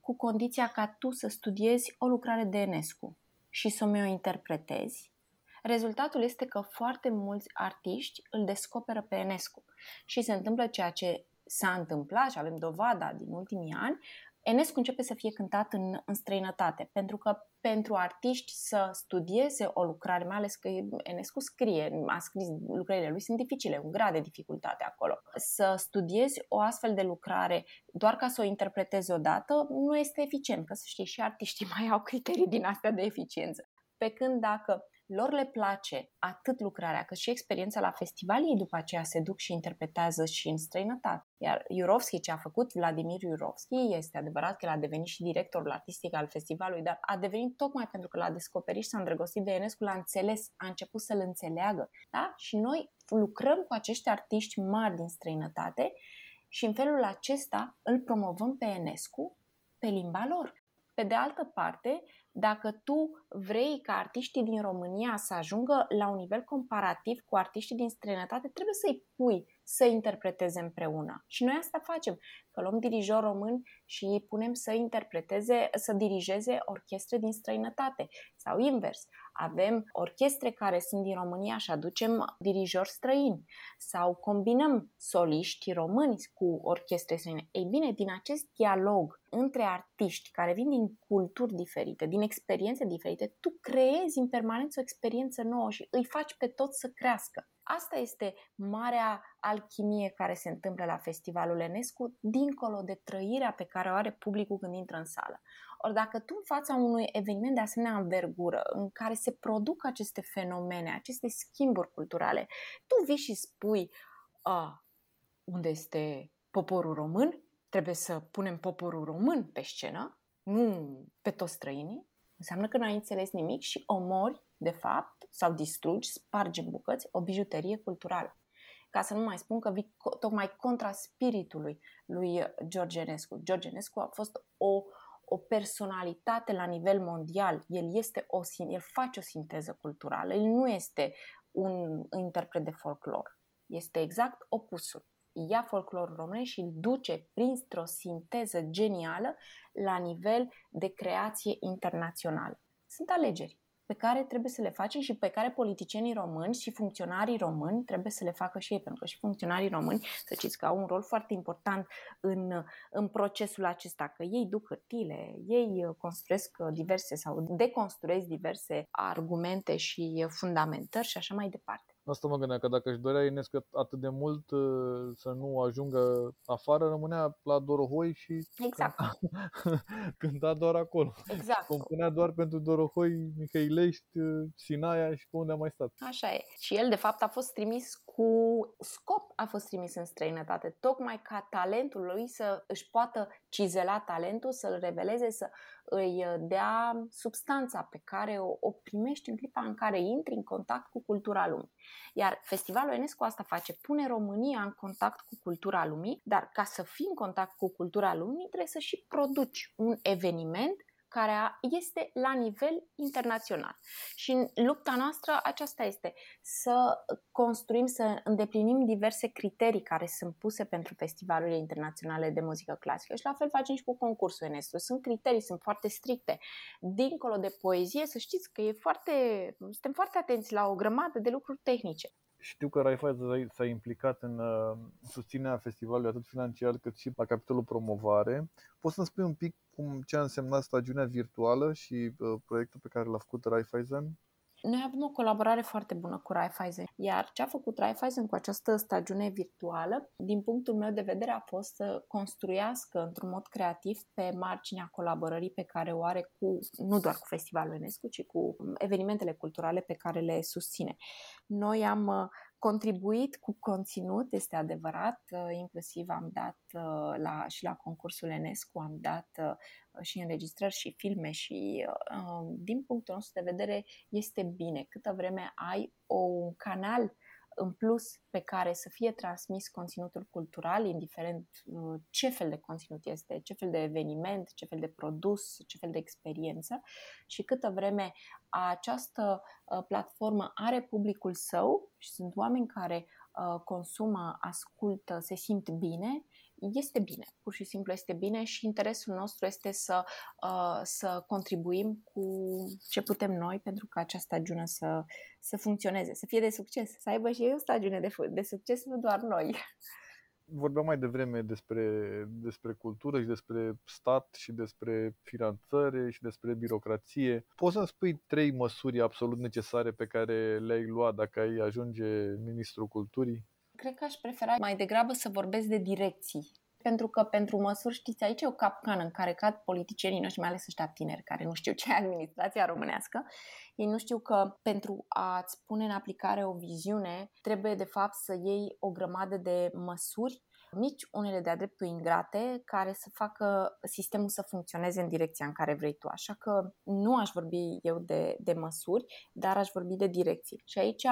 cu condiția ca tu să studiezi o lucrare de Enescu și să mi-o interpretezi, rezultatul este că foarte mulți artiști îl descoperă pe Enescu. Și se întâmplă ceea ce s-a întâmplat și avem dovada din ultimii ani, Enescu începe să fie cântat în, în străinătate, pentru că pentru artiști să studieze o lucrare, mai ales că Enescu scrie, a scris lucrările lui, sunt dificile, un grad de dificultate acolo. Să studiezi o astfel de lucrare doar ca să o interpretezi odată nu este eficient, că să știi, și artiștii mai au criterii din astea de eficiență. Pe când dacă lor le place atât lucrarea cât și experiența la festival, ei după aceea se duc și interpretează și în străinătate. Iar Jurovski, ce a făcut Vladimir Jurovski, este adevărat că el a devenit și directorul artistic al festivalului, dar a devenit tocmai pentru că l-a descoperit și s-a îndrăgostit de Enescu, l-a înțeles, a început să-l înțeleagă. Da? Și noi lucrăm cu acești artiști mari din străinătate și în felul acesta îl promovăm pe Enescu pe limba lor. Pe de altă parte, dacă tu vrei ca artiștii din România să ajungă la un nivel comparativ cu artiștii din străinătate, trebuie să-i pui să interpreteze împreună. Și noi asta facem, că luăm dirijori români și îi punem să interpreteze, să dirigeze orchestre din străinătate sau invers. Avem orchestre care sunt din România și aducem dirijori străini sau combinăm soliști români cu orchestre străine. Ei bine, din acest dialog între artiști care vin din culturi diferite, din experiențe diferite, tu creezi în permanență o experiență nouă și îi faci pe toți să crească. Asta este marea alchimie care se întâmplă la Festivalul Enescu, dincolo de trăirea pe care o are publicul când intră în sală. Ori dacă tu în fața unui eveniment de asemenea învergură, în care se produc aceste fenomene, aceste schimburi culturale, tu vii și spui, a, unde este poporul român? Trebuie să punem poporul român pe scenă, nu pe toți străinii. Înseamnă că nu ai înțeles nimic și omori, de fapt, sau distrugi, spargi în bucăți o bijuterie culturală. Ca să nu mai spun că vii tocmai contra spiritului lui George Enescu. George Enescu a fost o o personalitate la nivel mondial. El este o el face o sinteză culturală. El nu este un interpret de folclor. Este exact opusul. Ia folclorul românesc și îl duce printr-o sinteză genială la nivel de creație internațională. Sunt alegeri pe care trebuie să le facem și pe care politicienii români și funcționarii români trebuie să le facă și ei, pentru că și funcționarii români, să știți că au un rol foarte important în, în procesul acesta, că ei duc hârtile, ei construiesc diverse sau deconstruiesc diverse argumente și fundamentări și așa mai departe. Asta mă gândeam că dacă își dorea Ionescu atât de mult uh, să nu ajungă afară, rămânea la Dorohoi și exact. cânta doar acolo. Exact. Compunea doar pentru Dorohoi, Mihăilești, uh, Sinaia și pe unde a mai stat. Așa e. Și el, de fapt, a fost trimis cu scop, a fost trimis în străinătate, tocmai ca talentul lui să își poată cizela talentul, să-l reveleze, să îi dea substanța pe care o, o primești în clipa în care intri în contact cu cultura lumii. Iar Festivalul Enescu asta face, pune România în contact cu cultura lumii, dar ca să fii în contact cu cultura lumii trebuie să și produci un eveniment care este la nivel internațional. Și în lupta noastră aceasta este să construim, să îndeplinim diverse criterii care sunt puse pentru festivalurile internaționale de muzică clasică și la fel facem și cu concursul UNESCO. Sunt criterii, sunt foarte stricte. Dincolo de poezie, să știți că e foarte, suntem foarte atenți la o grămadă de lucruri tehnice. Știu că Raiffeisen s-a implicat în uh, susținerea festivalului atât financiar cât și la capitolul promovare. Poți să-mi spui un pic cum, ce a însemnat stagiunea virtuală și uh, proiectul pe care l-a făcut Raiffeisen? Noi avem o colaborare foarte bună cu Raiffeisen, iar ce a făcut Raiffeisen cu această stagiune virtuală, din punctul meu de vedere, a fost să construiască într-un mod creativ pe marginea colaborării pe care o are cu, nu doar cu Festivalul UNESCO, ci cu evenimentele culturale pe care le susține. Noi am uh, contribuit cu conținut, este adevărat, uh, inclusiv am dat uh, la, și la concursul Enescu, am dat și înregistrări și filme și din punctul nostru de vedere este bine. Câtă vreme ai un canal în plus pe care să fie transmis conținutul cultural, indiferent uh, ce fel de conținut este, ce fel de eveniment, ce fel de produs, ce fel de experiență și câtă vreme această uh, platformă are publicul său și sunt oameni care uh, consumă, ascultă, se simt bine, este bine, pur și simplu este bine și interesul nostru este să, uh, să contribuim cu ce putem noi pentru ca această stagiune să, să funcționeze, să fie de succes, să aibă și ei o stagiune de, de succes, nu doar noi. Vorbeam mai devreme despre, despre cultură și despre stat și despre finanțare și despre birocrație. Poți să-mi spui trei măsuri absolut necesare pe care le-ai luat dacă ai ajunge ministrul culturii? Cred că aș prefera mai degrabă să vorbesc de direcții. Pentru că pentru măsuri, știți, aici e o capcană în care cad politicienii noștri, mai ales ăștia tineri, care nu știu ce e administrația românească. Ei nu știu că pentru a-ți pune în aplicare o viziune, trebuie de fapt să iei o grămadă de măsuri mici, unele de-a dreptul ingrate, care să facă sistemul să funcționeze în direcția în care vrei tu. Așa că nu aș vorbi eu de, de măsuri, dar aș vorbi de direcții. Și aici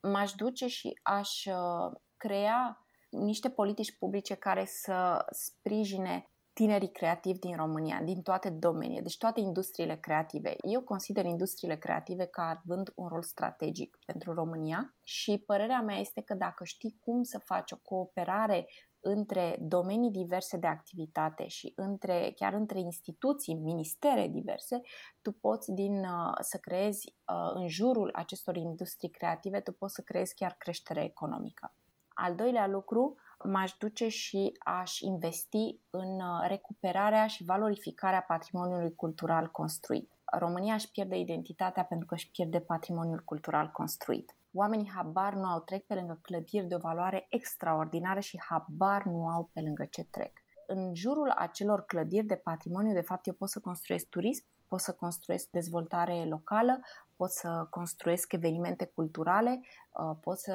m-aș duce și aș uh, crea niște politici publice care să sprijine tinerii creativi din România, din toate domeniile, deci toate industriile creative. Eu consider industriile creative ca având un rol strategic pentru România și părerea mea este că dacă știi cum să faci o cooperare între domenii diverse de activitate și între, chiar între instituții, ministere diverse, tu poți din, uh, să creezi uh, în jurul acestor industrii creative, tu poți să creezi chiar creștere economică. Al doilea lucru, m-aș duce și aș investi în uh, recuperarea și valorificarea patrimoniului cultural construit. România își pierde identitatea pentru că își pierde patrimoniul cultural construit. Oamenii habar nu au trec pe lângă clădiri de o valoare extraordinară și habar nu au pe lângă ce trec. În jurul acelor clădiri de patrimoniu, de fapt, eu pot să construiesc turism, pot să construiesc dezvoltare locală, pot să construiesc evenimente culturale, uh, pot să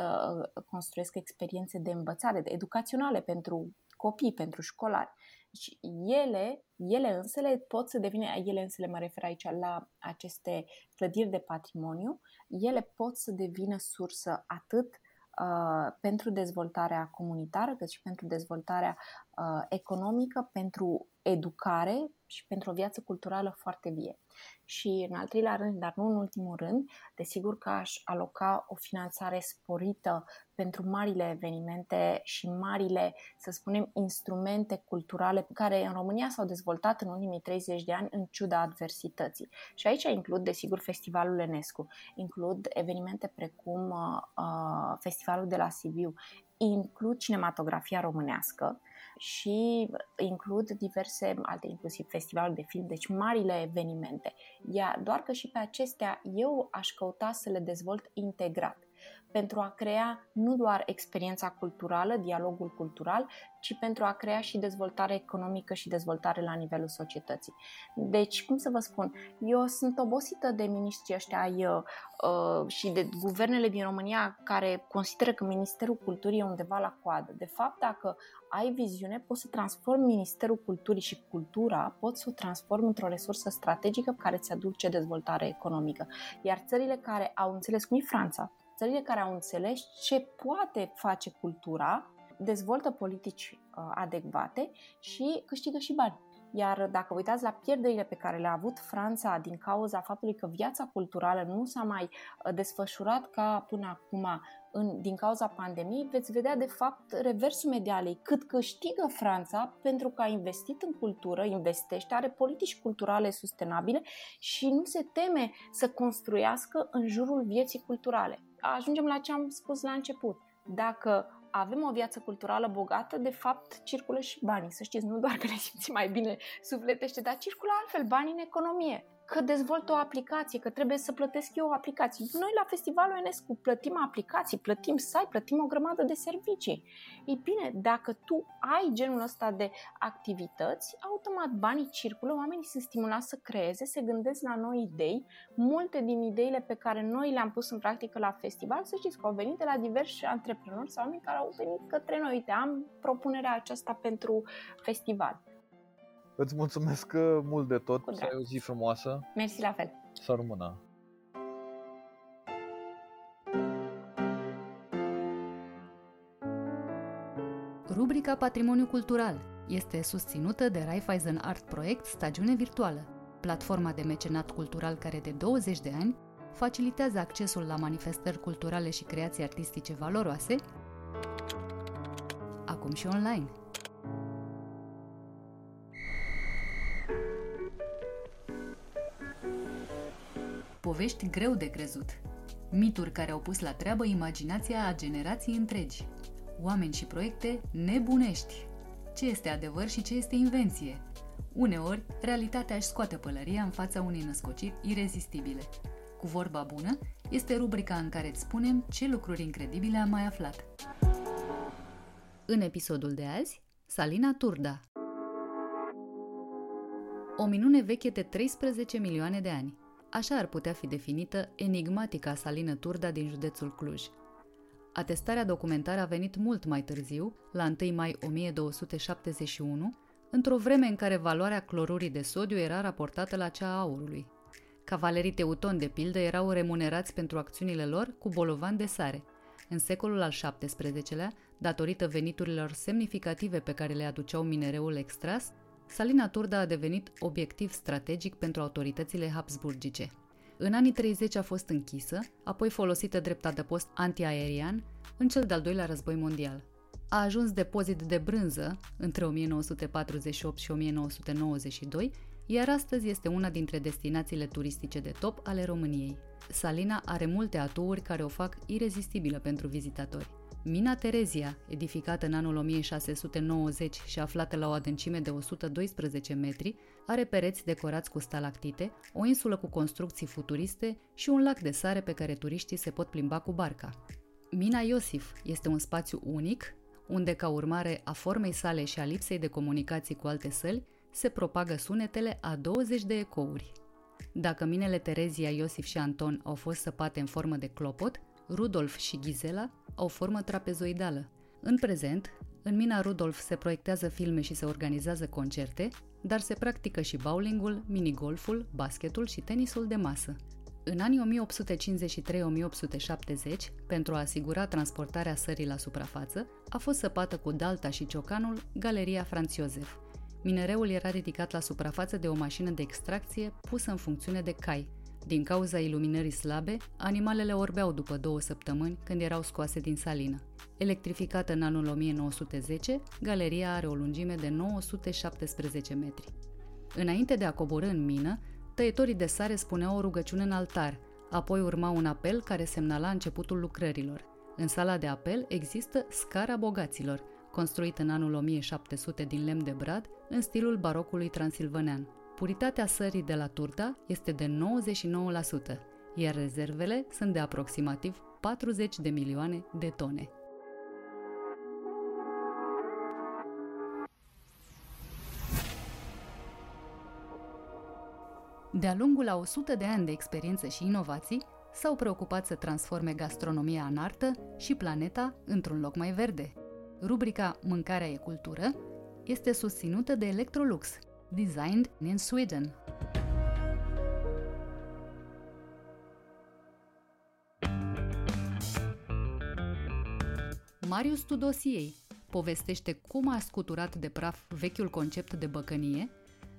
uh, construiesc experiențe de învățare, de educaționale pentru copii, pentru școlari. Și ele, ele însele pot să devină, ele însele mă refer aici la aceste clădiri de patrimoniu, ele pot să devină sursă atât uh, pentru dezvoltarea comunitară, cât și pentru dezvoltarea uh, economică, pentru educare și pentru o viață culturală foarte vie. Și în al treilea rând, dar nu în ultimul rând, desigur că aș aloca o finanțare sporită pentru marile evenimente și marile, să spunem, instrumente culturale care în România s-au dezvoltat în ultimii 30 de ani în ciuda adversității. Și aici includ, desigur, Festivalul Enescu, includ evenimente precum uh, uh, Festivalul de la Sibiu, includ cinematografia românească, și includ diverse alte, inclusiv festivaluri de film, deci marile evenimente. Iar doar că și pe acestea eu aș căuta să le dezvolt integrat pentru a crea nu doar experiența culturală, dialogul cultural, ci pentru a crea și dezvoltare economică și dezvoltare la nivelul societății. Deci, cum să vă spun, eu sunt obosită de miniștrii ăștia uh, uh, și de guvernele din România care consideră că Ministerul Culturii e undeva la coadă. De fapt, dacă ai viziune, poți să transformi Ministerul Culturii și cultura, poți să o transformi într-o resursă strategică care îți aduce dezvoltare economică. Iar țările care au înțeles, cum e Franța, țările care au înțeles ce poate face cultura, dezvoltă politici uh, adecvate și câștigă și bani. Iar dacă uitați la pierderile pe care le-a avut Franța din cauza faptului că viața culturală nu s-a mai uh, desfășurat ca până acum în, din cauza pandemiei, veți vedea de fapt reversul medialei, cât câștigă Franța pentru că a investit în cultură, investește, are politici culturale sustenabile și nu se teme să construiască în jurul vieții culturale. Ajungem la ce am spus la început. Dacă avem o viață culturală bogată, de fapt circulă și banii. Să știți, nu doar că ne simțim mai bine sufletește, dar circulă altfel banii în economie că dezvolt o aplicație, că trebuie să plătesc eu o aplicație. Noi la Festivalul Enescu plătim aplicații, plătim site, plătim o grămadă de servicii. Ei bine, dacă tu ai genul ăsta de activități, automat banii circulă, oamenii sunt stimulați să creeze, se gândesc la noi idei. Multe din ideile pe care noi le-am pus în practică la festival, să știți că au venit de la diversi antreprenori sau oameni care au venit către noi. Uite, am propunerea aceasta pentru festival. Îți mulțumesc uh, mult de tot, să ai o zi frumoasă. Mersi la fel. Să rămână. Rubrica Patrimoniu Cultural este susținută de Raiffeisen Art Project Stagiune Virtuală, platforma de mecenat cultural care de 20 de ani facilitează accesul la manifestări culturale și creații artistice valoroase, acum și online. Povești greu de crezut. Mituri care au pus la treabă imaginația a generații întregi. Oameni și proiecte nebunești. Ce este adevăr și ce este invenție? Uneori, realitatea își scoate pălăria în fața unei născociri irezistibile. Cu vorba bună, este rubrica în care îți spunem ce lucruri incredibile am mai aflat. În episodul de azi, Salina Turda. O minune veche de 13 milioane de ani. Așa ar putea fi definită enigmatica Salină Turda din județul Cluj. Atestarea documentară a venit mult mai târziu, la 1 mai 1271, într-o vreme în care valoarea clorurii de sodiu era raportată la cea a aurului. Cavalerii teutoni, de pildă, erau remunerați pentru acțiunile lor cu bolovan de sare. În secolul al XVII-lea, datorită veniturilor semnificative pe care le aduceau minereul extras, Salina Turda a devenit obiectiv strategic pentru autoritățile habsburgice. În anii 30 a fost închisă, apoi folosită drept adăpost antiaerian în cel de-al doilea război mondial. A ajuns depozit de brânză între 1948 și 1992, iar astăzi este una dintre destinațiile turistice de top ale României. Salina are multe atuuri care o fac irezistibilă pentru vizitatori. Mina Terezia, edificată în anul 1690 și aflată la o adâncime de 112 metri, are pereți decorați cu stalactite, o insulă cu construcții futuriste și un lac de sare pe care turiștii se pot plimba cu barca. Mina Iosif este un spațiu unic, unde ca urmare a formei sale și a lipsei de comunicații cu alte săli, se propagă sunetele a 20 de ecouri. Dacă minele Terezia, Iosif și Anton au fost săpate în formă de clopot, Rudolf și Gisela au formă trapezoidală. În prezent, în mina Rudolf se proiectează filme și se organizează concerte, dar se practică și bowlingul, minigolful, basketul și tenisul de masă. În anii 1853-1870, pentru a asigura transportarea sării la suprafață, a fost săpată cu dalta și ciocanul Galeria Franz Josef. Minereul era ridicat la suprafață de o mașină de extracție pusă în funcțiune de cai, din cauza iluminării slabe, animalele orbeau după două săptămâni când erau scoase din salină. Electrificată în anul 1910, galeria are o lungime de 917 metri. Înainte de a coborâ în mină, tăietorii de sare spuneau o rugăciune în altar, apoi urma un apel care semnala începutul lucrărilor. În sala de apel există Scara Bogaților, construită în anul 1700 din lemn de brad, în stilul barocului transilvanean. Puritatea sării de la Turda este de 99%, iar rezervele sunt de aproximativ 40 de milioane de tone. De-a lungul a 100 de ani de experiență și inovații, s-au preocupat să transforme gastronomia în artă și planeta într-un loc mai verde. Rubrica Mâncarea e cultură este susținută de Electrolux, designed in Sweden. Marius Tudosiei povestește cum a scuturat de praf vechiul concept de băcănie,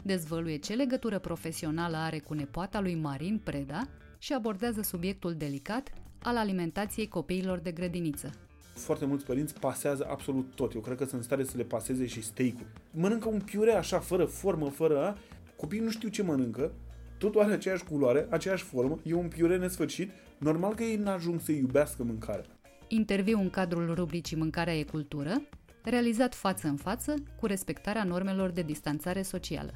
dezvăluie ce legătură profesională are cu nepoata lui Marin Preda și abordează subiectul delicat al alimentației copiilor de grădiniță foarte mulți părinți pasează absolut tot. Eu cred că sunt în stare să le paseze și steak-ul. Mănâncă un piure așa, fără formă, fără a. Copiii nu știu ce mănâncă, totul are aceeași culoare, aceeași formă, e un piure nesfârșit, normal că ei n-ajung să iubească mâncarea. Interviu în cadrul rubricii Mâncarea e cultură, realizat față în față cu respectarea normelor de distanțare socială.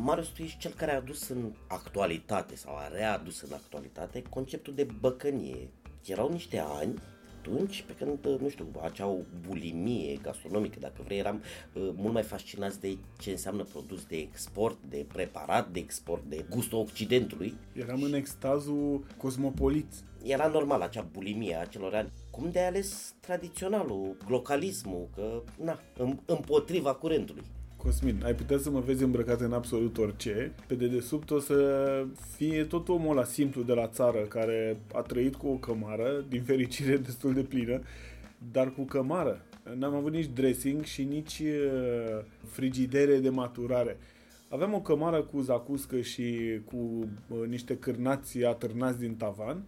Marius, tu ești cel care a adus în actualitate sau a readus în actualitate conceptul de băcănie, erau niște ani atunci, pe când, nu știu, acea bulimie gastronomică, dacă vrei, eram uh, mult mai fascinați de ce înseamnă produs de export, de preparat de export, de gustul Occidentului. Eram în extazul cosmopolit. Era normal acea bulimie a celor ani. Cum de ales tradiționalul, localismul, că, na, împotriva curentului. Cosmin, ai putea să mă vezi îmbrăcat în absolut orice. Pe dedesubt o să fie tot omul ăla simplu de la țară care a trăit cu o cămară, din fericire destul de plină, dar cu cămară. N-am avut nici dressing și nici uh, frigidere de maturare. Aveam o cămară cu zacuscă și cu uh, niște cârnați atârnați din tavan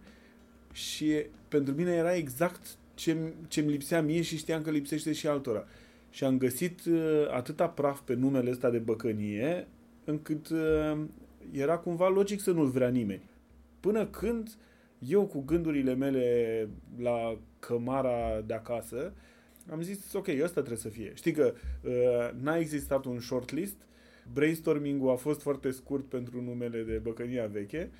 și pentru mine era exact ce, ce-mi lipsea mie și știam că lipsește și altora și am găsit uh, atâta praf pe numele ăsta de băcănie, încât uh, era cumva logic să nu-l vrea nimeni. Până când eu cu gândurile mele la cămara de acasă, am zis, ok, ăsta trebuie să fie. Știi că uh, n-a existat un shortlist, brainstorming-ul a fost foarte scurt pentru numele de băcănia veche,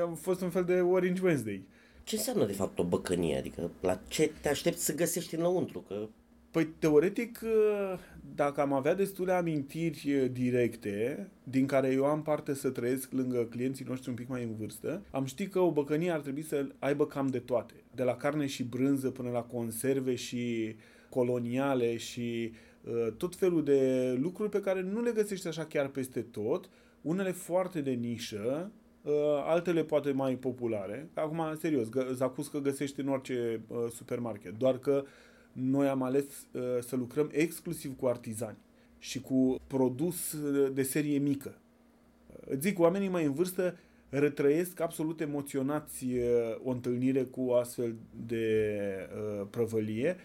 a fost un fel de Orange Wednesday. Ce înseamnă de fapt o băcănie? Adică la ce te aștepți să găsești înăuntru? Că Păi, teoretic, dacă am avea destule amintiri directe, din care eu am parte să trăiesc lângă clienții noștri un pic mai în vârstă, am ști că o băcănie ar trebui să aibă cam de toate. De la carne și brânză până la conserve și coloniale și uh, tot felul de lucruri pe care nu le găsești așa chiar peste tot, unele foarte de nișă, uh, altele poate mai populare. Acum, serios, zacuscă găsești în orice uh, supermarket, doar că noi am ales uh, să lucrăm exclusiv cu artizani și cu produs uh, de serie mică. Îți zic, oamenii mai în vârstă retrăiesc absolut emoționați uh, o întâlnire cu astfel de uh, prăvălie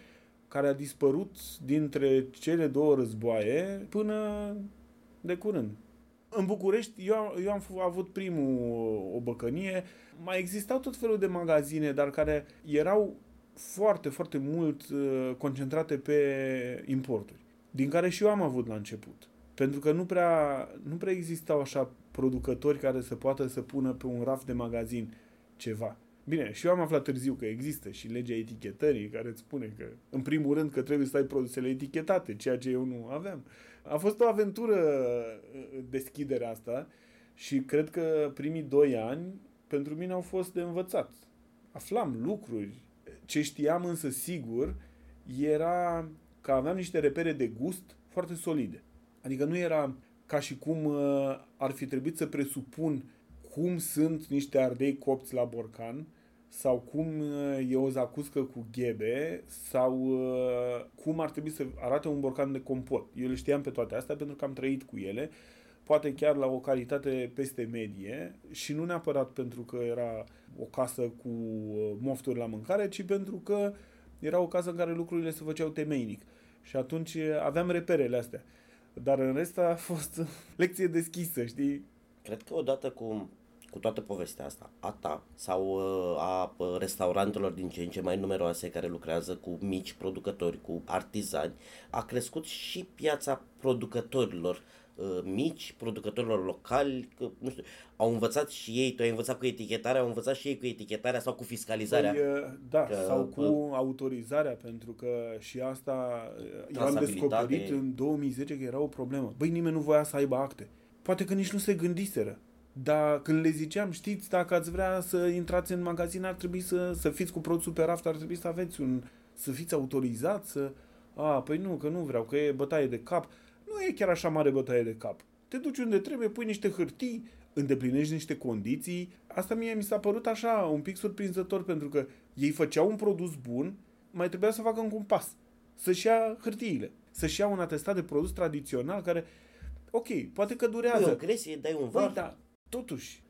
care a dispărut dintre cele două războaie până de curând. În București, eu, eu am avut primul o băcănie, mai existau tot felul de magazine, dar care erau foarte, foarte mult uh, concentrate pe importuri, din care și eu am avut la început. Pentru că nu prea, nu prea existau așa producători care să poată să pună pe un raft de magazin ceva. Bine, și eu am aflat târziu că există și legea etichetării care îți spune că, în primul rând, că trebuie să ai produsele etichetate, ceea ce eu nu aveam. A fost o aventură uh, deschiderea asta și cred că primii doi ani pentru mine au fost de învățat. Aflam lucruri. Ce știam însă sigur era că aveam niște repere de gust foarte solide. Adică nu era ca și cum uh, ar fi trebuit să presupun cum sunt niște ardei copți la borcan sau cum uh, e o zacuscă cu ghebe sau uh, cum ar trebui să arate un borcan de compot. Eu le știam pe toate astea pentru că am trăit cu ele, poate chiar la o calitate peste medie și nu neapărat pentru că era o casă cu mofturi la mâncare, ci pentru că era o casă în care lucrurile se făceau temeinic. Și atunci aveam reperele astea. Dar în rest a fost lecție deschisă, știi? Cred că odată cu, cu toată povestea asta, a ta sau uh, a uh, restaurantelor din ce în ce mai numeroase care lucrează cu mici producători, cu artizani, a crescut și piața producătorilor Uh, mici, producătorilor locali, că, nu știu, au învățat și ei, tu ai învățat cu etichetarea, au învățat și ei cu etichetarea sau cu fiscalizarea? Păi, uh, da, că, sau cu uh, autorizarea, pentru că și asta eu am descoperit în 2010 că era o problemă. Băi, nimeni nu voia să aibă acte. Poate că nici nu se gândiseră. Dar când le ziceam, știți, dacă ați vrea să intrați în magazin, ar trebui să, să fiți cu produsul pe raft, ar trebui să aveți un, să fiți autorizați, să... A, păi nu, că nu vreau, că e bătaie de cap nu e chiar așa mare bătaie de cap. Te duci unde trebuie, pui niște hârtii, îndeplinești niște condiții. Asta mie mi s-a părut așa un pic surprinzător pentru că ei făceau un produs bun, mai trebuia să facă un compas, să-și ia hârtiile, să-și ia un atestat de produs tradițional care, ok, poate că durează. Păi o gresie, dai un var. da, totuși,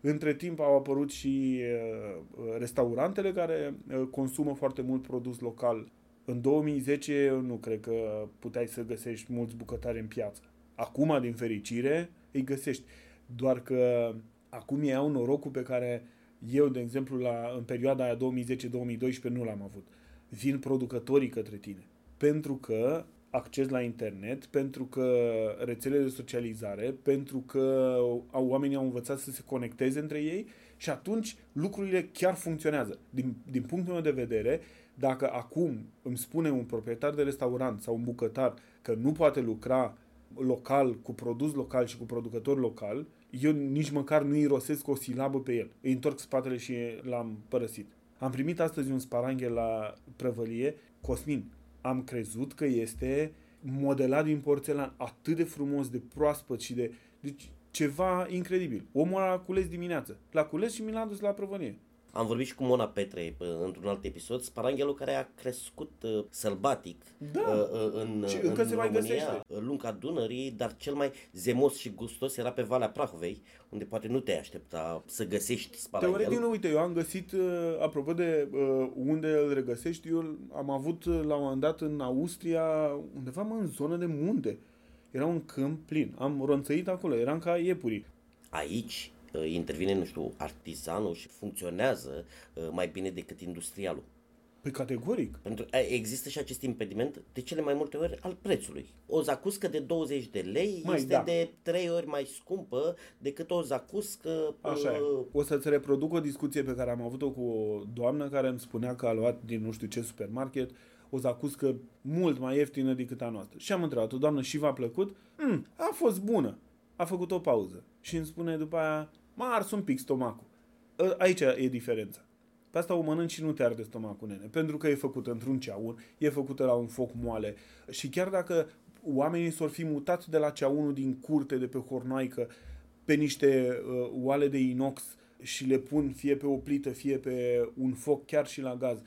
între timp au apărut și uh, restaurantele care uh, consumă foarte mult produs local în 2010 nu cred că puteai să găsești mulți bucătari în piață. Acum, din fericire, îi găsești. Doar că acum ei au norocul pe care eu, de exemplu, la, în perioada aia 2010-2012 nu l-am avut. Vin producătorii către tine. Pentru că acces la internet, pentru că rețele de socializare, pentru că au, oamenii au învățat să se conecteze între ei și atunci lucrurile chiar funcționează. Din, din punctul meu de vedere, dacă acum îmi spune un proprietar de restaurant sau un bucătar că nu poate lucra local, cu produs local și cu producător local, eu nici măcar nu irosesc o silabă pe el. Îi întorc spatele și l-am părăsit. Am primit astăzi un sparanghe la prăvălie. Cosmin, am crezut că este modelat din porțelan atât de frumos, de proaspăt și de... Deci ceva incredibil. Omul a cules dimineață. L-a cules și mi l-a dus la prăvălie. Am vorbit și cu Mona Petre într-un alt episod, sparanghelul care a crescut uh, sălbatic da. uh, în, și în, încă în se România, mai găsește. lunga Dunării, dar cel mai zemos și gustos era pe Valea Prahovei, unde poate nu te aștepta să găsești sparanghel. Teoretic, nu, uite, eu am găsit, uh, apropo de uh, unde îl regăsești, eu am avut uh, la un moment dat în Austria, undeva mă, în zonă de munte. Era un câmp plin. Am ronțăit acolo, eram ca iepurii. Aici Uh, intervine, nu știu, artizanul și funcționează uh, mai bine decât industrialul. Păi categoric. Pentru că există și acest impediment de cele mai multe ori al prețului. O zacuscă de 20 de lei mai, este da. de 3 ori mai scumpă decât o zacuscă... Așa uh... e. O să-ți reproduc o discuție pe care am avut-o cu o doamnă care îmi spunea că a luat din nu știu ce supermarket o zacuscă mult mai ieftină decât a noastră. Și am întrebat-o, doamnă, și v-a plăcut? Mm, a fost bună. A făcut o pauză. Și îmi spune după aia, m-a ars un pic stomacul. Ă, aici e diferența. Pe asta o mănânci și nu te arde stomacul, nene. Pentru că e făcută într-un ceaun, e făcută la un foc moale. Și chiar dacă oamenii s-or fi mutat de la ceaunul din curte, de pe hornoaică, pe niște uh, oale de inox și le pun fie pe o plită, fie pe un foc, chiar și la gaz,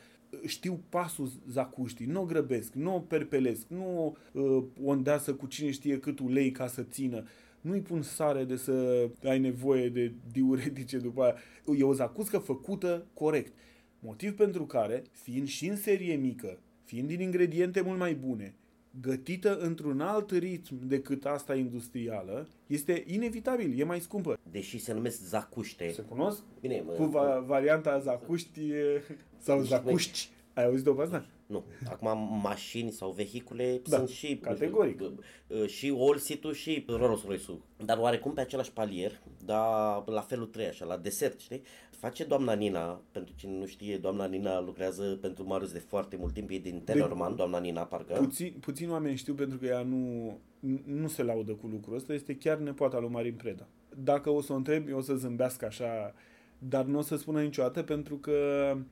știu pasul zacuștii, nu o grăbesc, nu o perpelesc, nu uh, o îndeasă cu cine știe cât ulei ca să țină, nu-i pun sare de să ai nevoie de diuretice după aia. E o zacuscă făcută corect. Motiv pentru care, fiind și în serie mică, fiind din ingrediente mult mai bune, gătită într-un alt ritm decât asta industrială, este inevitabil, e mai scumpă. Deși se numesc zacuște. Se cunosc? Bine, mă, Cu va- varianta zacuști e- sau Nici zacuști. Ai auzit-o pe asta? Nu. Acum mașini sau vehicule Da, sunt și categoric. uh, și Olsit-ul și Rolls Royce-ul. Dar oarecum pe același palier, dar la felul 3 așa, la desert, știi? Face doamna Nina, pentru cine nu știe, doamna Nina lucrează pentru Marius de foarte mult timp, e din Tellerman, doamna Nina, parcă. Puțin, puțin oameni știu pentru că ea nu, nu se laudă cu lucrul ăsta, este chiar nepoata lui Marin Preda. Dacă o să o întreb, eu o să zâmbească așa, dar nu o să spună niciodată pentru că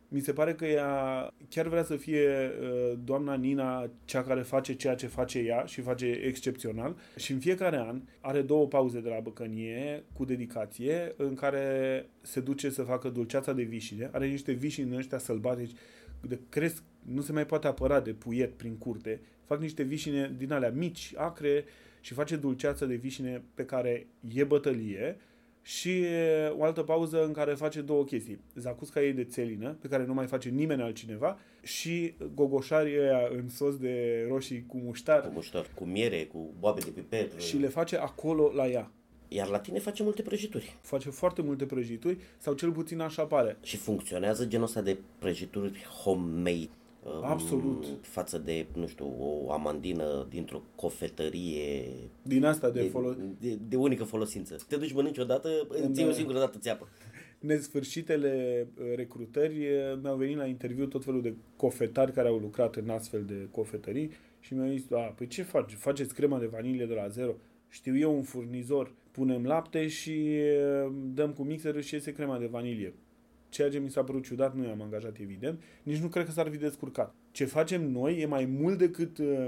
mi se pare că ea chiar vrea să fie uh, doamna Nina cea care face ceea ce face ea și face excepțional. Și în fiecare an are două pauze de la băcănie cu dedicație în care se duce să facă dulceața de vișine. Are niște vișini în ăștia sălbatici de cresc, nu se mai poate apăra de puiet prin curte, fac niște vișine din alea mici, acre și face dulceață de vișine pe care e bătălie și o altă pauză în care face două chestii. Zacusca ei de țelină, pe care nu mai face nimeni altcineva, și gogoșarii ăia în sos de roșii cu muștar Cu muștar, cu miere, cu boabe de piper. și le face acolo la ea. Iar la tine face multe prăjituri. Face foarte multe prăjituri, sau cel puțin așa pare. Și funcționează genul ăsta de prăjituri homemade. Um, Absolut. Față de, nu știu, o amandină dintr-o cofetărie Din asta de de, folos... de, de unică folosință. Te duci mănânci odată, îți iei o singură dată țeapă. nesfârșitele uh, recrutări uh, mi-au venit la interviu tot felul de cofetari care au lucrat în astfel de cofetării și mi-au zis, a, păi ce faci? Faceți crema de vanilie de la zero? Știu eu un furnizor, punem lapte și uh, dăm cu mixerul și iese crema de vanilie. Ceea ce mi s-a părut ciudat, nu i-am angajat evident, nici nu cred că s-ar fi descurcat. Ce facem noi e mai mult decât uh,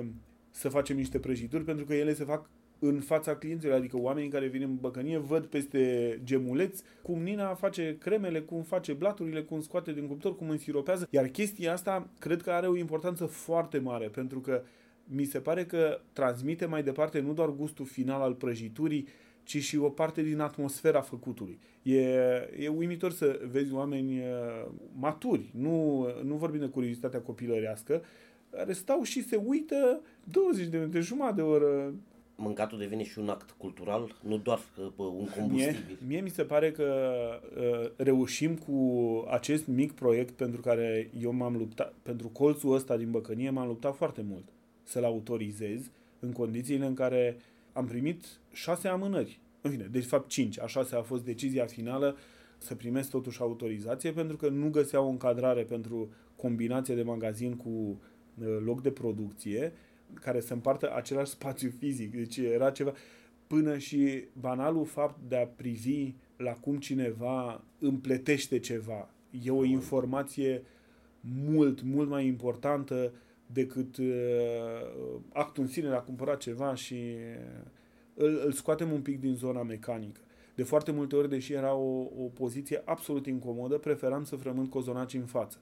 să facem niște prăjituri, pentru că ele se fac în fața clienților, adică oamenii care vin în băcănie văd peste gemuleț cum Nina face cremele, cum face blaturile, cum scoate din cuptor, cum însiropează. Iar chestia asta cred că are o importanță foarte mare, pentru că mi se pare că transmite mai departe nu doar gustul final al prăjiturii, ci și o parte din atmosfera făcutului. E, e uimitor să vezi oameni uh, maturi, nu, nu vorbim de curiozitatea copilărească, care stau și se uită 20 de minute, jumătate de oră, Mâncatul devine și un act cultural, nu doar uh, un Mie, combustibil. mie mi se pare că uh, reușim cu acest mic proiect pentru care eu m-am luptat, pentru colțul ăsta din Băcănie m-am luptat foarte mult să-l autorizez în condițiile în care am primit șase amânări. În fine, de fapt cinci. A șasea a fost decizia finală să primesc totuși autorizație pentru că nu găseau o încadrare pentru combinație de magazin cu uh, loc de producție care să împartă același spațiu fizic. Deci era ceva până și banalul fapt de a privi la cum cineva împletește ceva. E o informație mult, mult mai importantă decât uh, actul în sine de a cumpăra ceva și uh, îl, îl scoatem un pic din zona mecanică. De foarte multe ori, deși era o, o poziție absolut incomodă, preferam să frământ cozonaci în față.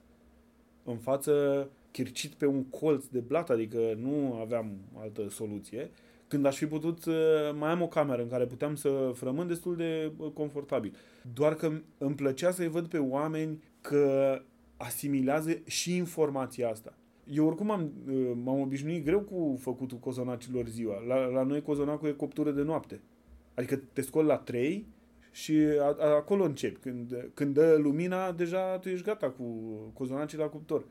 În față, chircit pe un colț de blat, adică nu aveam altă soluție, când aș fi putut să mai am o cameră în care puteam să frământ destul de uh, confortabil. Doar că îmi plăcea să-i văd pe oameni că asimilează și informația asta. Eu oricum am, uh, m-am obișnuit greu cu făcutul cozonacilor ziua. La, la noi cozonacul e coptură de noapte. Adică te scoli la 3 și a, a, acolo începi. Când, când dă lumina, deja tu ești gata cu cozonacii la cuptor.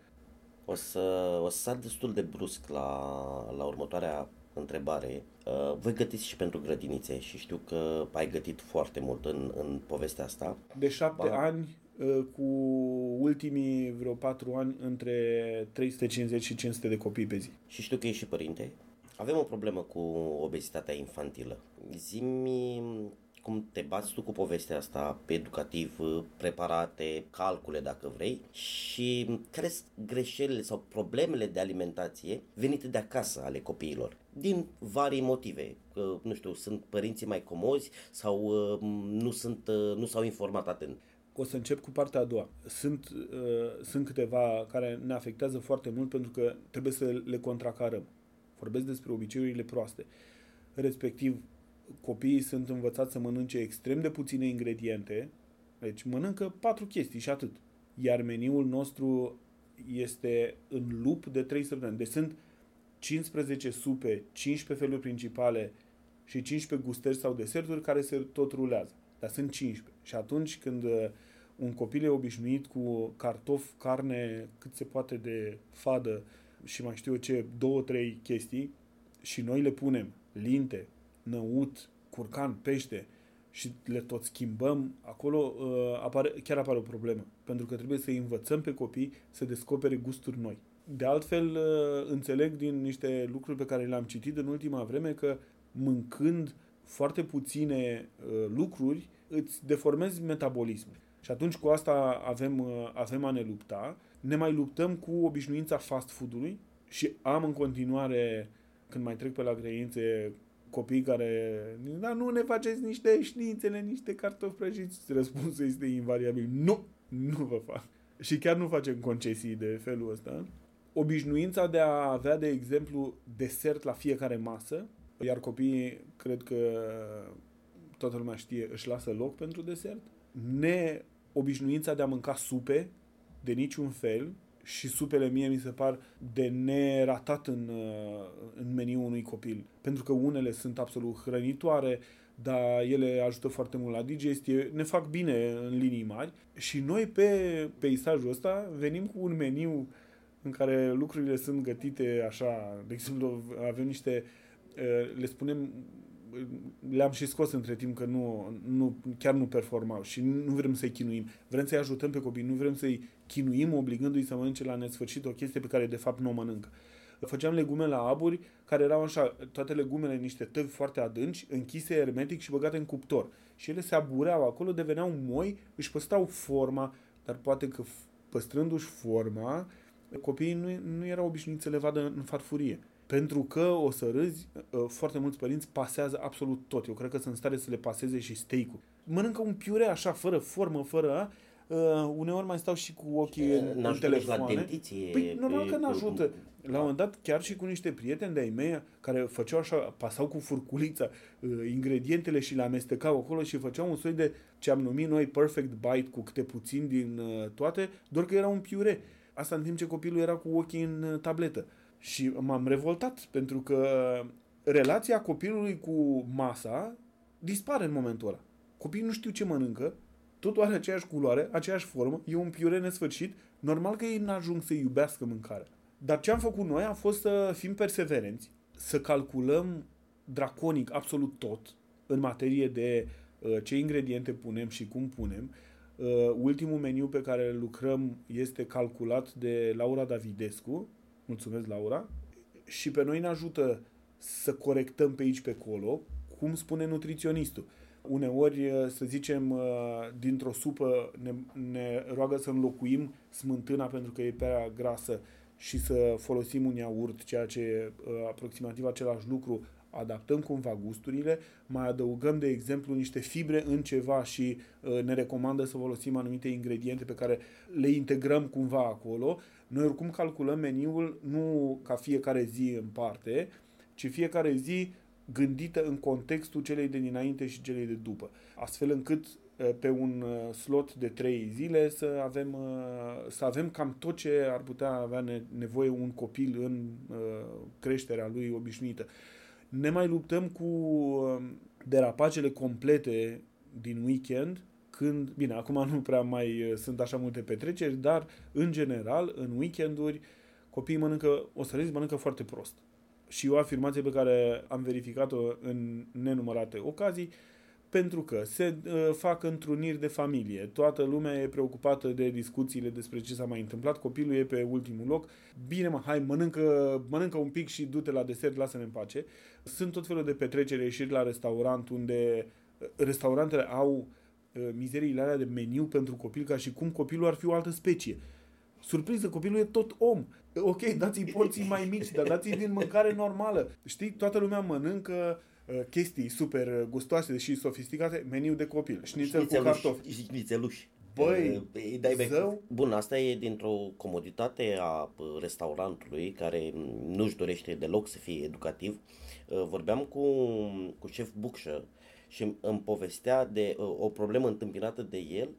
O să, o să sar destul de brusc la, la următoarea întrebare. Uh, voi gătiți și pentru grădinițe și știu că ai gătit foarte mult în, în povestea asta. De șapte Ba. ani, uh, cu ultimii vreo patru ani, între 350 și 500 de copii pe zi. Și știu că ești și părinte. Avem o problemă cu obezitatea infantilă. Zimi cum te bați tu cu povestea asta pe educativ, preparate, calcule dacă vrei și care sunt greșelile sau problemele de alimentație venite de acasă ale copiilor din vari motive. Că, nu știu, sunt părinții mai comozi sau uh, nu, sunt, uh, nu s-au informat atent. O să încep cu partea a doua. Sunt, uh, sunt câteva care ne afectează foarte mult pentru că trebuie să le contracarăm. Vorbesc despre obiceiurile proaste. Respectiv, copiii sunt învățați să mănânce extrem de puține ingrediente, deci mănâncă patru chestii și atât. Iar meniul nostru este în lup de 3 săptămâni. Deci sunt 15 supe, 15 feluri principale și 15 gustări sau deserturi care se tot rulează. Dar sunt 15. Și atunci când uh, un copil e obișnuit cu cartof, carne cât se poate de fadă și mai știu eu ce, două, trei chestii și noi le punem linte, năut, curcan, pește și le tot schimbăm, acolo uh, apare, chiar apare o problemă. Pentru că trebuie să învățăm pe copii să descopere gusturi noi. De altfel, uh, înțeleg din niște lucruri pe care le-am citit în ultima vreme că mâncând foarte puține uh, lucruri, îți deformezi metabolismul. Și atunci cu asta avem, uh, avem a ne lupta. Ne mai luptăm cu obișnuința fast food-ului și am în continuare, când mai trec pe la grăințe, copii care, da, nu ne faceți niște șnițele, niște cartofi prăjiți. Răspunsul este invariabil, nu, nu vă fac. Și chiar nu facem concesii de felul ăsta. Obișnuința de a avea, de exemplu, desert la fiecare masă, iar copiii, cred că toată lumea știe, își lasă loc pentru desert. Ne obișnuința de a mânca supe de niciun fel și supele mie mi se par de neratat în, uh, în meniul unui copil. Pentru că unele sunt absolut hrănitoare, dar ele ajută foarte mult la digestie, ne fac bine în linii mari și noi pe peisajul ăsta venim cu un meniu în care lucrurile sunt gătite așa, de exemplu avem niște, uh, le spunem le-am și scos între timp că nu, nu, chiar nu performau și nu vrem să-i chinuim. Vrem să-i ajutăm pe copii, nu vrem să-i chinuim obligându-i să mănânce la nesfârșit o chestie pe care de fapt nu o mănâncă. Făceam legume la aburi care erau așa, toate legumele niște tăvi foarte adânci, închise hermetic și băgate în cuptor. Și ele se abureau acolo, deveneau moi, își păstrau forma, dar poate că păstrându-și forma, copiii nu, nu erau obișnuiți să le vadă în farfurie. Pentru că o să râzi, uh, foarte mulți părinți pasează absolut tot. Eu cred că sunt în stare să le paseze și steak-ul. Mănâncă un piure așa, fără formă, fără... Uh, uneori mai stau și cu ochii în, în telefoane. La dentiție, păi, normal că n-ajută. La un moment dat, chiar și cu niște prieteni de-ai mei care făceau așa, pasau cu furculița uh, ingredientele și le amestecau acolo și făceau un soi de ce am numit noi perfect bite cu câte puțin din uh, toate, doar că era un piure. Asta în timp ce copilul era cu ochii în uh, tabletă. Și m-am revoltat pentru că relația copilului cu masa dispare în momentul ăla. Copiii nu știu ce mănâncă, totul are aceeași culoare, aceeași formă, e un piure nesfârșit, normal că ei n-ajung să iubească mâncarea. Dar ce am făcut noi a fost să fim perseverenți, să calculăm draconic absolut tot în materie de uh, ce ingrediente punem și cum punem. Uh, ultimul meniu pe care lucrăm este calculat de Laura Davidescu, mulțumesc Laura, și pe noi ne ajută să corectăm pe aici pe acolo, cum spune nutriționistul. Uneori, să zicem, dintr-o supă ne, ne roagă să înlocuim smântâna pentru că e prea grasă și să folosim un iaurt, ceea ce e aproximativ același lucru, adaptăm cumva gusturile, mai adăugăm, de exemplu, niște fibre în ceva și uh, ne recomandă să folosim anumite ingrediente pe care le integrăm cumva acolo. Noi oricum calculăm meniul nu ca fiecare zi în parte, ci fiecare zi gândită în contextul celei de dinainte și celei de după. Astfel încât uh, pe un uh, slot de 3 zile să avem, să avem cam tot ce ar putea avea nevoie un copil în creșterea lui obișnuită. Ne mai luptăm cu um, derapagele complete din weekend, când, bine, acum nu prea mai uh, sunt așa multe petreceri, dar în general, în weekenduri, copiii mănâncă, o să rezi, mănâncă foarte prost. Și o afirmație pe care am verificat-o în nenumărate ocazii, pentru că se uh, fac întruniri de familie, toată lumea e preocupată de discuțiile despre ce s-a mai întâmplat, copilul e pe ultimul loc, bine mă, hai, mănâncă, mănâncă un pic și du-te la desert, lasă-ne în pace. Sunt tot felul de petrecere, ieșiri la restaurant unde uh, restaurantele au uh, mizeriile alea de meniu pentru copil ca și cum copilul ar fi o altă specie. Surpriză, copilul e tot om. Ok, dați-i porții mai mici, dar dați-i din mâncare normală. Știi, toată lumea mănâncă Uh, chestii super gustoase și sofisticate, meniu de copil, șnițel cu cartofi. Șnițeluși. Băi, Îi dai bec. zău? Bun, asta e dintr-o comoditate a uh, restaurantului care mm, nu-și dorește deloc să fie educativ. Uh, Vorbeam cu, cu șef Bucșă și îmi povestea de uh, o problemă întâmpinată de el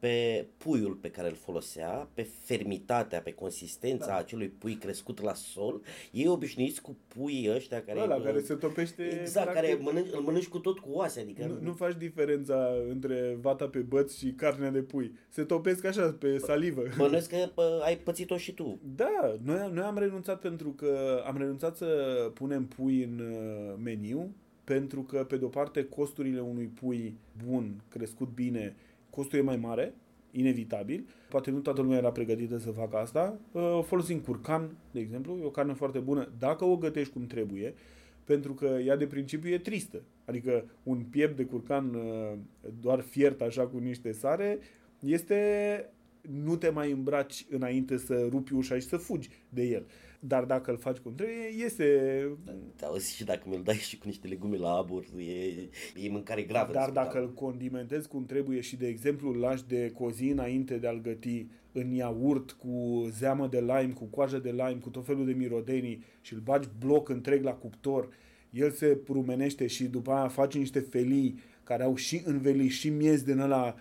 pe puiul pe care îl folosea, pe fermitatea, pe consistența da. acelui pui crescut la sol. Ei obișnuiți cu puii ăștia care... Ăla care se topește Exact, practic, care mănânci, îl mănânci cu tot cu oase, adică... Nu, nu faci diferența între vata pe băț și carnea de pui. Se topesc așa pe salivă. Bănuiesc că pă, ai pățit-o și tu. Da, noi, noi am renunțat pentru că am renunțat să punem pui în uh, meniu pentru că, pe de-o parte, costurile unui pui bun, crescut bine, costul e mai mare, inevitabil. Poate nu toată lumea era pregătită să facă asta. Uh, Folosim curcan, de exemplu, e o carne foarte bună dacă o gătești cum trebuie, pentru că ea de principiu e tristă. Adică un piept de curcan uh, doar fiert așa cu niște sare este nu te mai îmbraci înainte să rupi ușa și să fugi de el. Dar dacă îl faci cum trebuie, iese... Da, auzi, și dacă mi-l dai și cu niște legume la abur, e, e mâncare gravă. Dar de dacă spital. îl condimentezi cum trebuie și, de exemplu, îl lași de cozi înainte de a-l găti în iaurt cu zeamă de lime, cu coajă de lime, cu tot felul de mirodenii și îl bagi bloc întreg la cuptor, el se rumenește și după aia faci niște felii care au și înveliș și miez din ăla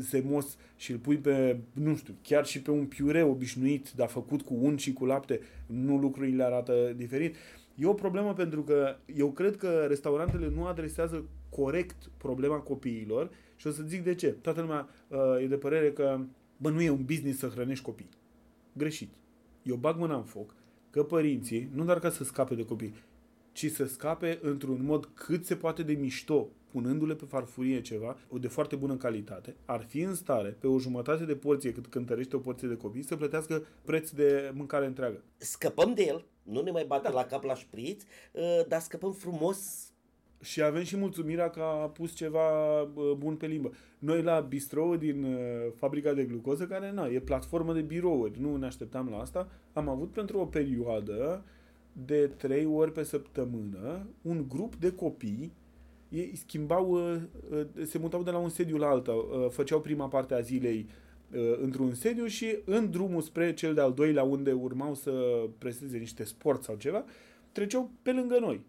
zemos și îl pui pe, nu știu, chiar și pe un piure obișnuit, dar făcut cu unt și cu lapte, nu lucrurile arată diferit. E o problemă pentru că eu cred că restaurantele nu adresează corect problema copiilor și o să zic de ce. Toată lumea uh, e de părere că, bă, nu e un business să hrănești copii. Greșit. Eu bag mâna în foc că părinții, nu doar ca să scape de copii, ci să scape într-un mod cât se poate de mișto, punându-le pe farfurie ceva o de foarte bună calitate, ar fi în stare, pe o jumătate de porție cât cântărește o porție de copii, să plătească preț de mâncare întreagă. Scăpăm de el, nu ne mai bate da. la cap la șpriț, uh, dar scăpăm frumos Și avem și mulțumirea că a pus ceva bă, bun pe limbă. Noi la bistro din uh, fabrica de glucoză, care na, e platformă de birouri, nu ne așteptam la asta, am avut pentru o perioadă de trei ori pe săptămână un grup de copii ei schimbau, uh, uh, se mutau de la un sediu la alta, uh, făceau prima parte a zilei uh, într-un sediu și în drumul spre cel de-al doilea unde urmau să presteze niște sport sau ceva, treceau pe lângă noi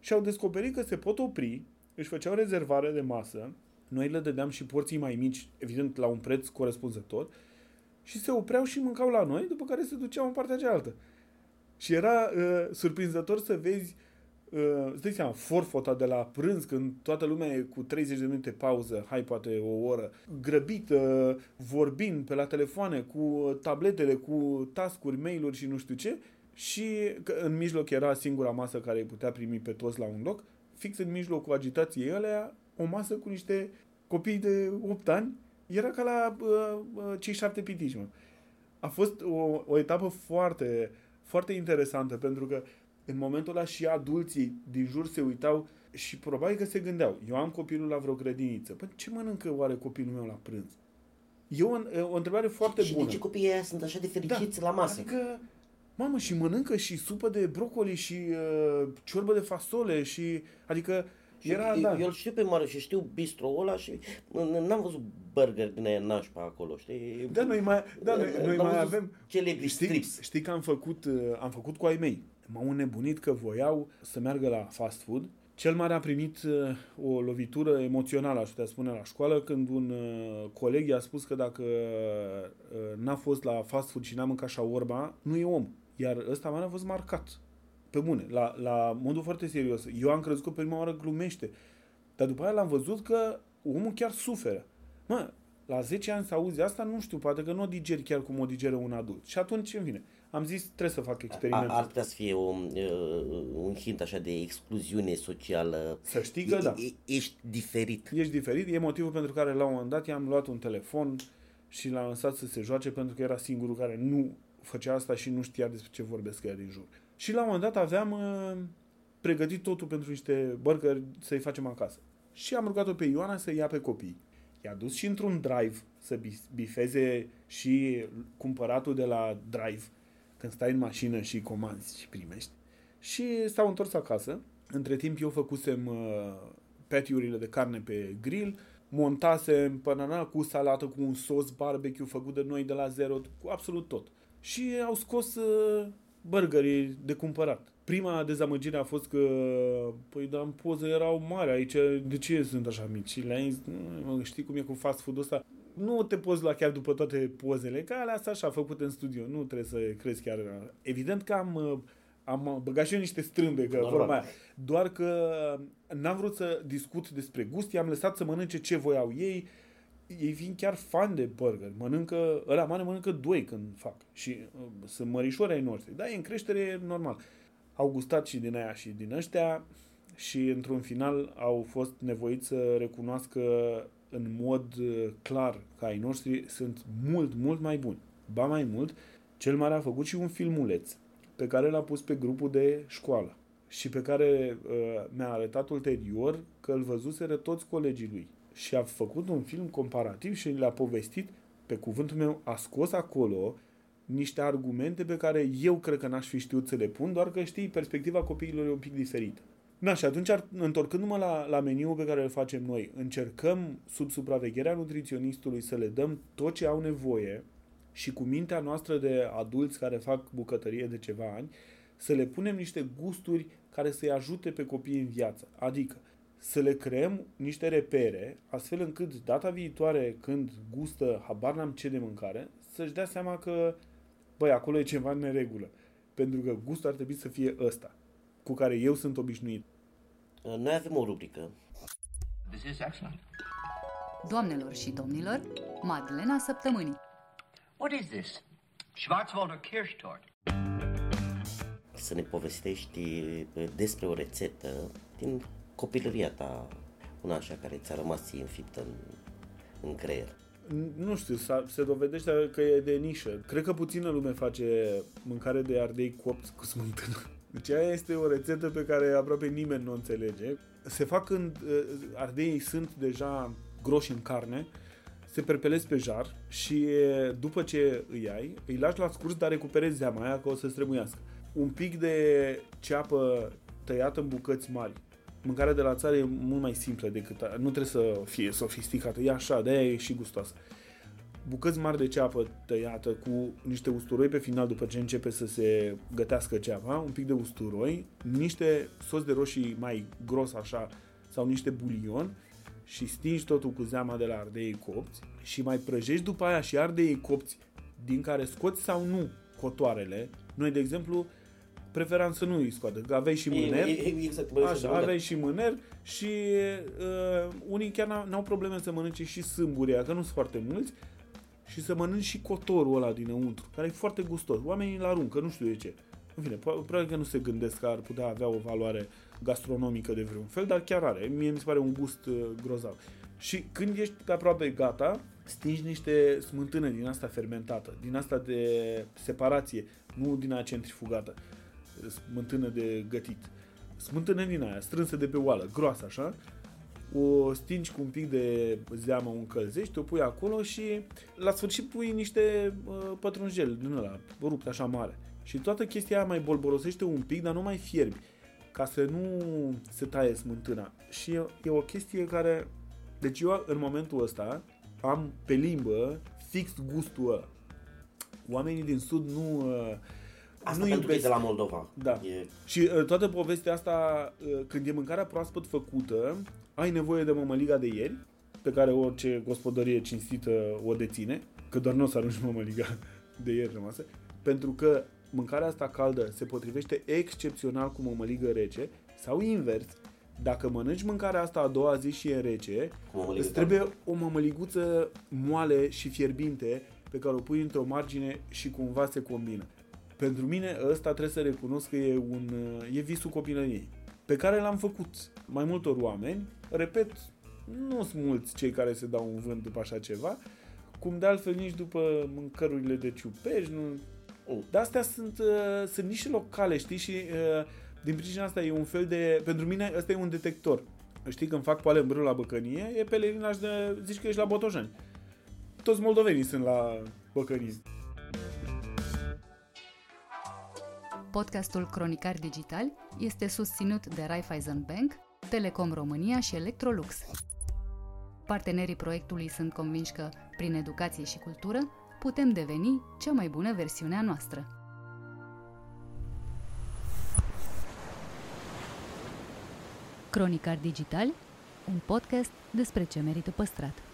și au descoperit că se pot opri, își făceau rezervare de masă, noi le dădeam și porții mai mici, evident la un preț corespunzător, și se opreau și mâncau la noi, după care se duceau în partea cealaltă. Și era uh, surprinzător să vezi uh, îți dai seama, forfota de la prânz, când toată lumea e cu 30 de minute pauză, hai poate o oră, grăbit, uh, vorbind pe la telefoane, cu tabletele, cu tascuri, mail-uri și nu știu ce, și că în mijloc era singura masă care îi putea primi pe toți la un loc, fix în mijlocul agitației alea, o masă cu niște copii de 8 ani, era ca la uh, uh, cei șapte pitici, mă. A fost o, o etapă foarte, foarte interesantă, pentru că în momentul ăla și adulții din jur se uitau și probabil că se gândeau, eu am copilul la vreo grădiniță, păi ce mănâncă oare copilul meu la prânz? E o, o întrebare foarte și bună. de ce copiii ăia sunt așa de fericiți la masă? Adică, mamă, și mănâncă și supă de brocoli și uh, ciorbă de fasole și, adică, Și era, eu, da. eu îl știu pe mare și știu bistro ăla și n- n-am văzut burger din aia nașpa acolo, știi? Da, noi mai, da, noi, noi N-am mai văzut avem... Celebri Știi, strips. știi că am făcut, uh, am făcut cu ai mei. M-au înnebunit că voiau să meargă la fast food. Cel mare a primit uh, o lovitură emoțională, aș putea spune, la școală, când un uh, coleg i-a spus că dacă uh, n-a fost la fast food și n-a mâncat shawarma, nu e om. Iar ăsta mare a fost marcat. Pe bune, la, la modul foarte serios. Eu am crezut că prima oară glumește. Dar după aia l-am văzut că omul chiar suferă. Mă, la 10 ani să auzi asta, nu știu, poate că nu o digeri chiar cum o digeră un adult. Și atunci, în fine, am zis, trebuie să fac A, experimentul. ar putea să fie un, uh, un hint așa de excluziune socială. Să știi că E- da. e- Ești diferit. Ești diferit, e motivul pentru care la un moment dat i-am luat un telefon și l-am lăsat să se joace pentru că era singurul care nu făcea asta și nu știa despre ce vorbesc ea din jur. Și la un moment dat aveam uh, pregătit totul pentru niște burgeri să-i facem acasă. Și am rugat-o pe Ioana să ia pe copii. I-a dus și într-un drive să bis- bifeze și cumpăratul de la drive când stai în mașină și comanzi și primești. Și s-au întors acasă. Între timp eu făcusem uh, patiurile de carne pe grill, montasem banana cu salată, cu un sos barbecue făcut de noi de la zero, cu absolut tot. Și au scos uh, burgerii de cumpărat. Prima dezamăgire a fost că, păi, dar în poză erau mari aici, de ce sunt așa mici? Și le-ai zis, "Nu, știi cum e cu fast food-ul ăsta? Nu te poți lua chiar după toate pozele, că alea sunt așa, făcute în studio, nu trebuie să crezi chiar. Evident că am, uh, am băgat și eu niște strâmbe, că Normal. vorba aia. Doar că n-am vrut să discut despre gust, i-am lăsat să mănânce ce voiau ei, ei fiind chiar fan de burger, mănâncă, ăla mare mănâncă doi când fac și uh, sunt mărișori ai noștri, da, e în creștere normal. Au gustat și din aia și din ăștia și într-un final au fost nevoiți să recunoască în mod uh, clar că ai noștri sunt mult, mult mai buni. Ba mai mult, cel mare a făcut și un filmuleț pe care l-a pus pe grupul de școală și pe care uh, mi-a arătat ulterior că îl văzuseră toți colegii lui. Și a făcut un film comparativ și le-a povestit, pe cuvântul meu, a scos acolo niște argumente pe care eu cred că n-aș fi știut să le pun, doar că știi, perspectiva copiilor e un pic diferită. Na, și atunci, ar- întorcându-mă la, la meniul pe care îl facem noi, încercăm, sub supravegherea nutriționistului, să le dăm tot ce au nevoie și cu mintea noastră de adulți care fac bucătărie de ceva ani, să le punem niște gusturi care să-i ajute pe copii în viață. Adică să le creăm niște repere, astfel încât data viitoare când gustă, habar n-am ce de mâncare, să-și dea seama că, băi, acolo e ceva în neregulă. Pentru că gustul ar trebui să fie ăsta, cu care eu sunt obișnuit. Noi avem o rubrică This is excellent. Doamnelor și domnilor, Madlena Săptămânii. What is this? Schwarzwälder Kirschtort. să ne povestești uh, despre o rețetă din copilăria ta, una așa care ți-a rămas ție înfiptă în, în creier. N- Nu știu, s-a, se dovedește că e de nișă. Cred că puțină lume face mâncare de ardei copți cu smântână. Deci aia este o rețetă pe care aproape nimeni nu o înțelege. Se fac când uh, ardeii sunt deja groși în carne, se perpelesc pe jar și uh, după ce îi ai, îi lași la scurs, dar recuperezi zeama aia că o să strămuiască. Un pic de ceapă tăiată în bucăți mari. Mâncarea de la țară e mult mai simplă decât... A, nu trebuie să fie sofisticată, e așa, de-aia e și gustoasă bucăți mari de ceapă tăiată cu niște usturoi pe final după ce începe să se gătească ceapa, un pic de usturoi, niște sos de roșii mai gros așa sau niște bulion și stingi totul cu zeama de la ardeii copți și mai prăjești după aia și ardeii copți din care scoți sau nu cotoarele. Noi, de exemplu, preferam să nu îi scoată, că aveai și mâner. E- e- Exact, bă, și Așa, mâner. aveai și mâner și uh, unii chiar n-au, n-au probleme să mănânce și sâmburia, că nu sunt foarte mulți, și să mănânci și cotorul ăla dinăuntru, care e foarte gustos. Oamenii îl aruncă, nu știu de ce. În fine, po- probabil că nu se gândesc că ar putea avea o valoare gastronomică de vreun fel, dar chiar are. Mie mi se pare un gust uh, grozav. Și când ești aproape gata, stingi niște smântână din asta fermentată, din asta de separație, nu din aia centrifugată, smântână de gătit. Smântână din aia, strânsă de pe oală, groasă așa, o stingi cu un pic de zeamă, o încălzești, o pui acolo și la sfârșit pui niște uh, pătrunjel din ăla, rupt așa mare. Și toată chestia aia mai bolborosește un pic, dar nu mai fierbi, ca să nu se taie smântâna. Și e, e o chestie care... Deci eu în momentul ăsta am pe limbă fix gustul ăla. Oamenii din sud nu... Uh, Asta nu pentru că e iubesc de la Moldova. Da. E, și uh, toată povestea asta, uh, când e mâncarea proaspăt făcută, ai nevoie de mămăliga de ieri, pe care orice gospodărie cinstită o deține, că doar nu o să arunci mămăliga de ieri rămasă, pentru că mâncarea asta caldă se potrivește excepțional cu mămăligă rece, sau invers, dacă mănânci mâncarea asta a doua zi și e rece, Cu mămăligă îți trebuie o mămăliguță moale și fierbinte pe care o pui într-o margine și cumva se combină. Pentru mine ăsta trebuie să recunosc că e, un, e visul copilăriei, pe care l-am făcut mai multor oameni. Repet, nu sunt mulți cei care se dau un vânt după așa ceva, cum de altfel nici după mâncărurile de ciupeș, nu... Dar astea sunt, uh, sunt niște locale, știi, și uh, din pricina asta e un fel de... Pentru mine ăsta e un detector. Știi, când fac poale în brâu la băcănie, e pelerinaj de... zici că ești la Botojani. Toți moldovenii sunt la băcănie. Podcastul Cronicar Digital este susținut de Raiffeisen Bank, Telecom România și Electrolux. Partenerii proiectului sunt convinși că, prin educație și cultură, putem deveni cea mai bună versiune a noastră. Cronicar Digital, un podcast despre ce merită păstrat.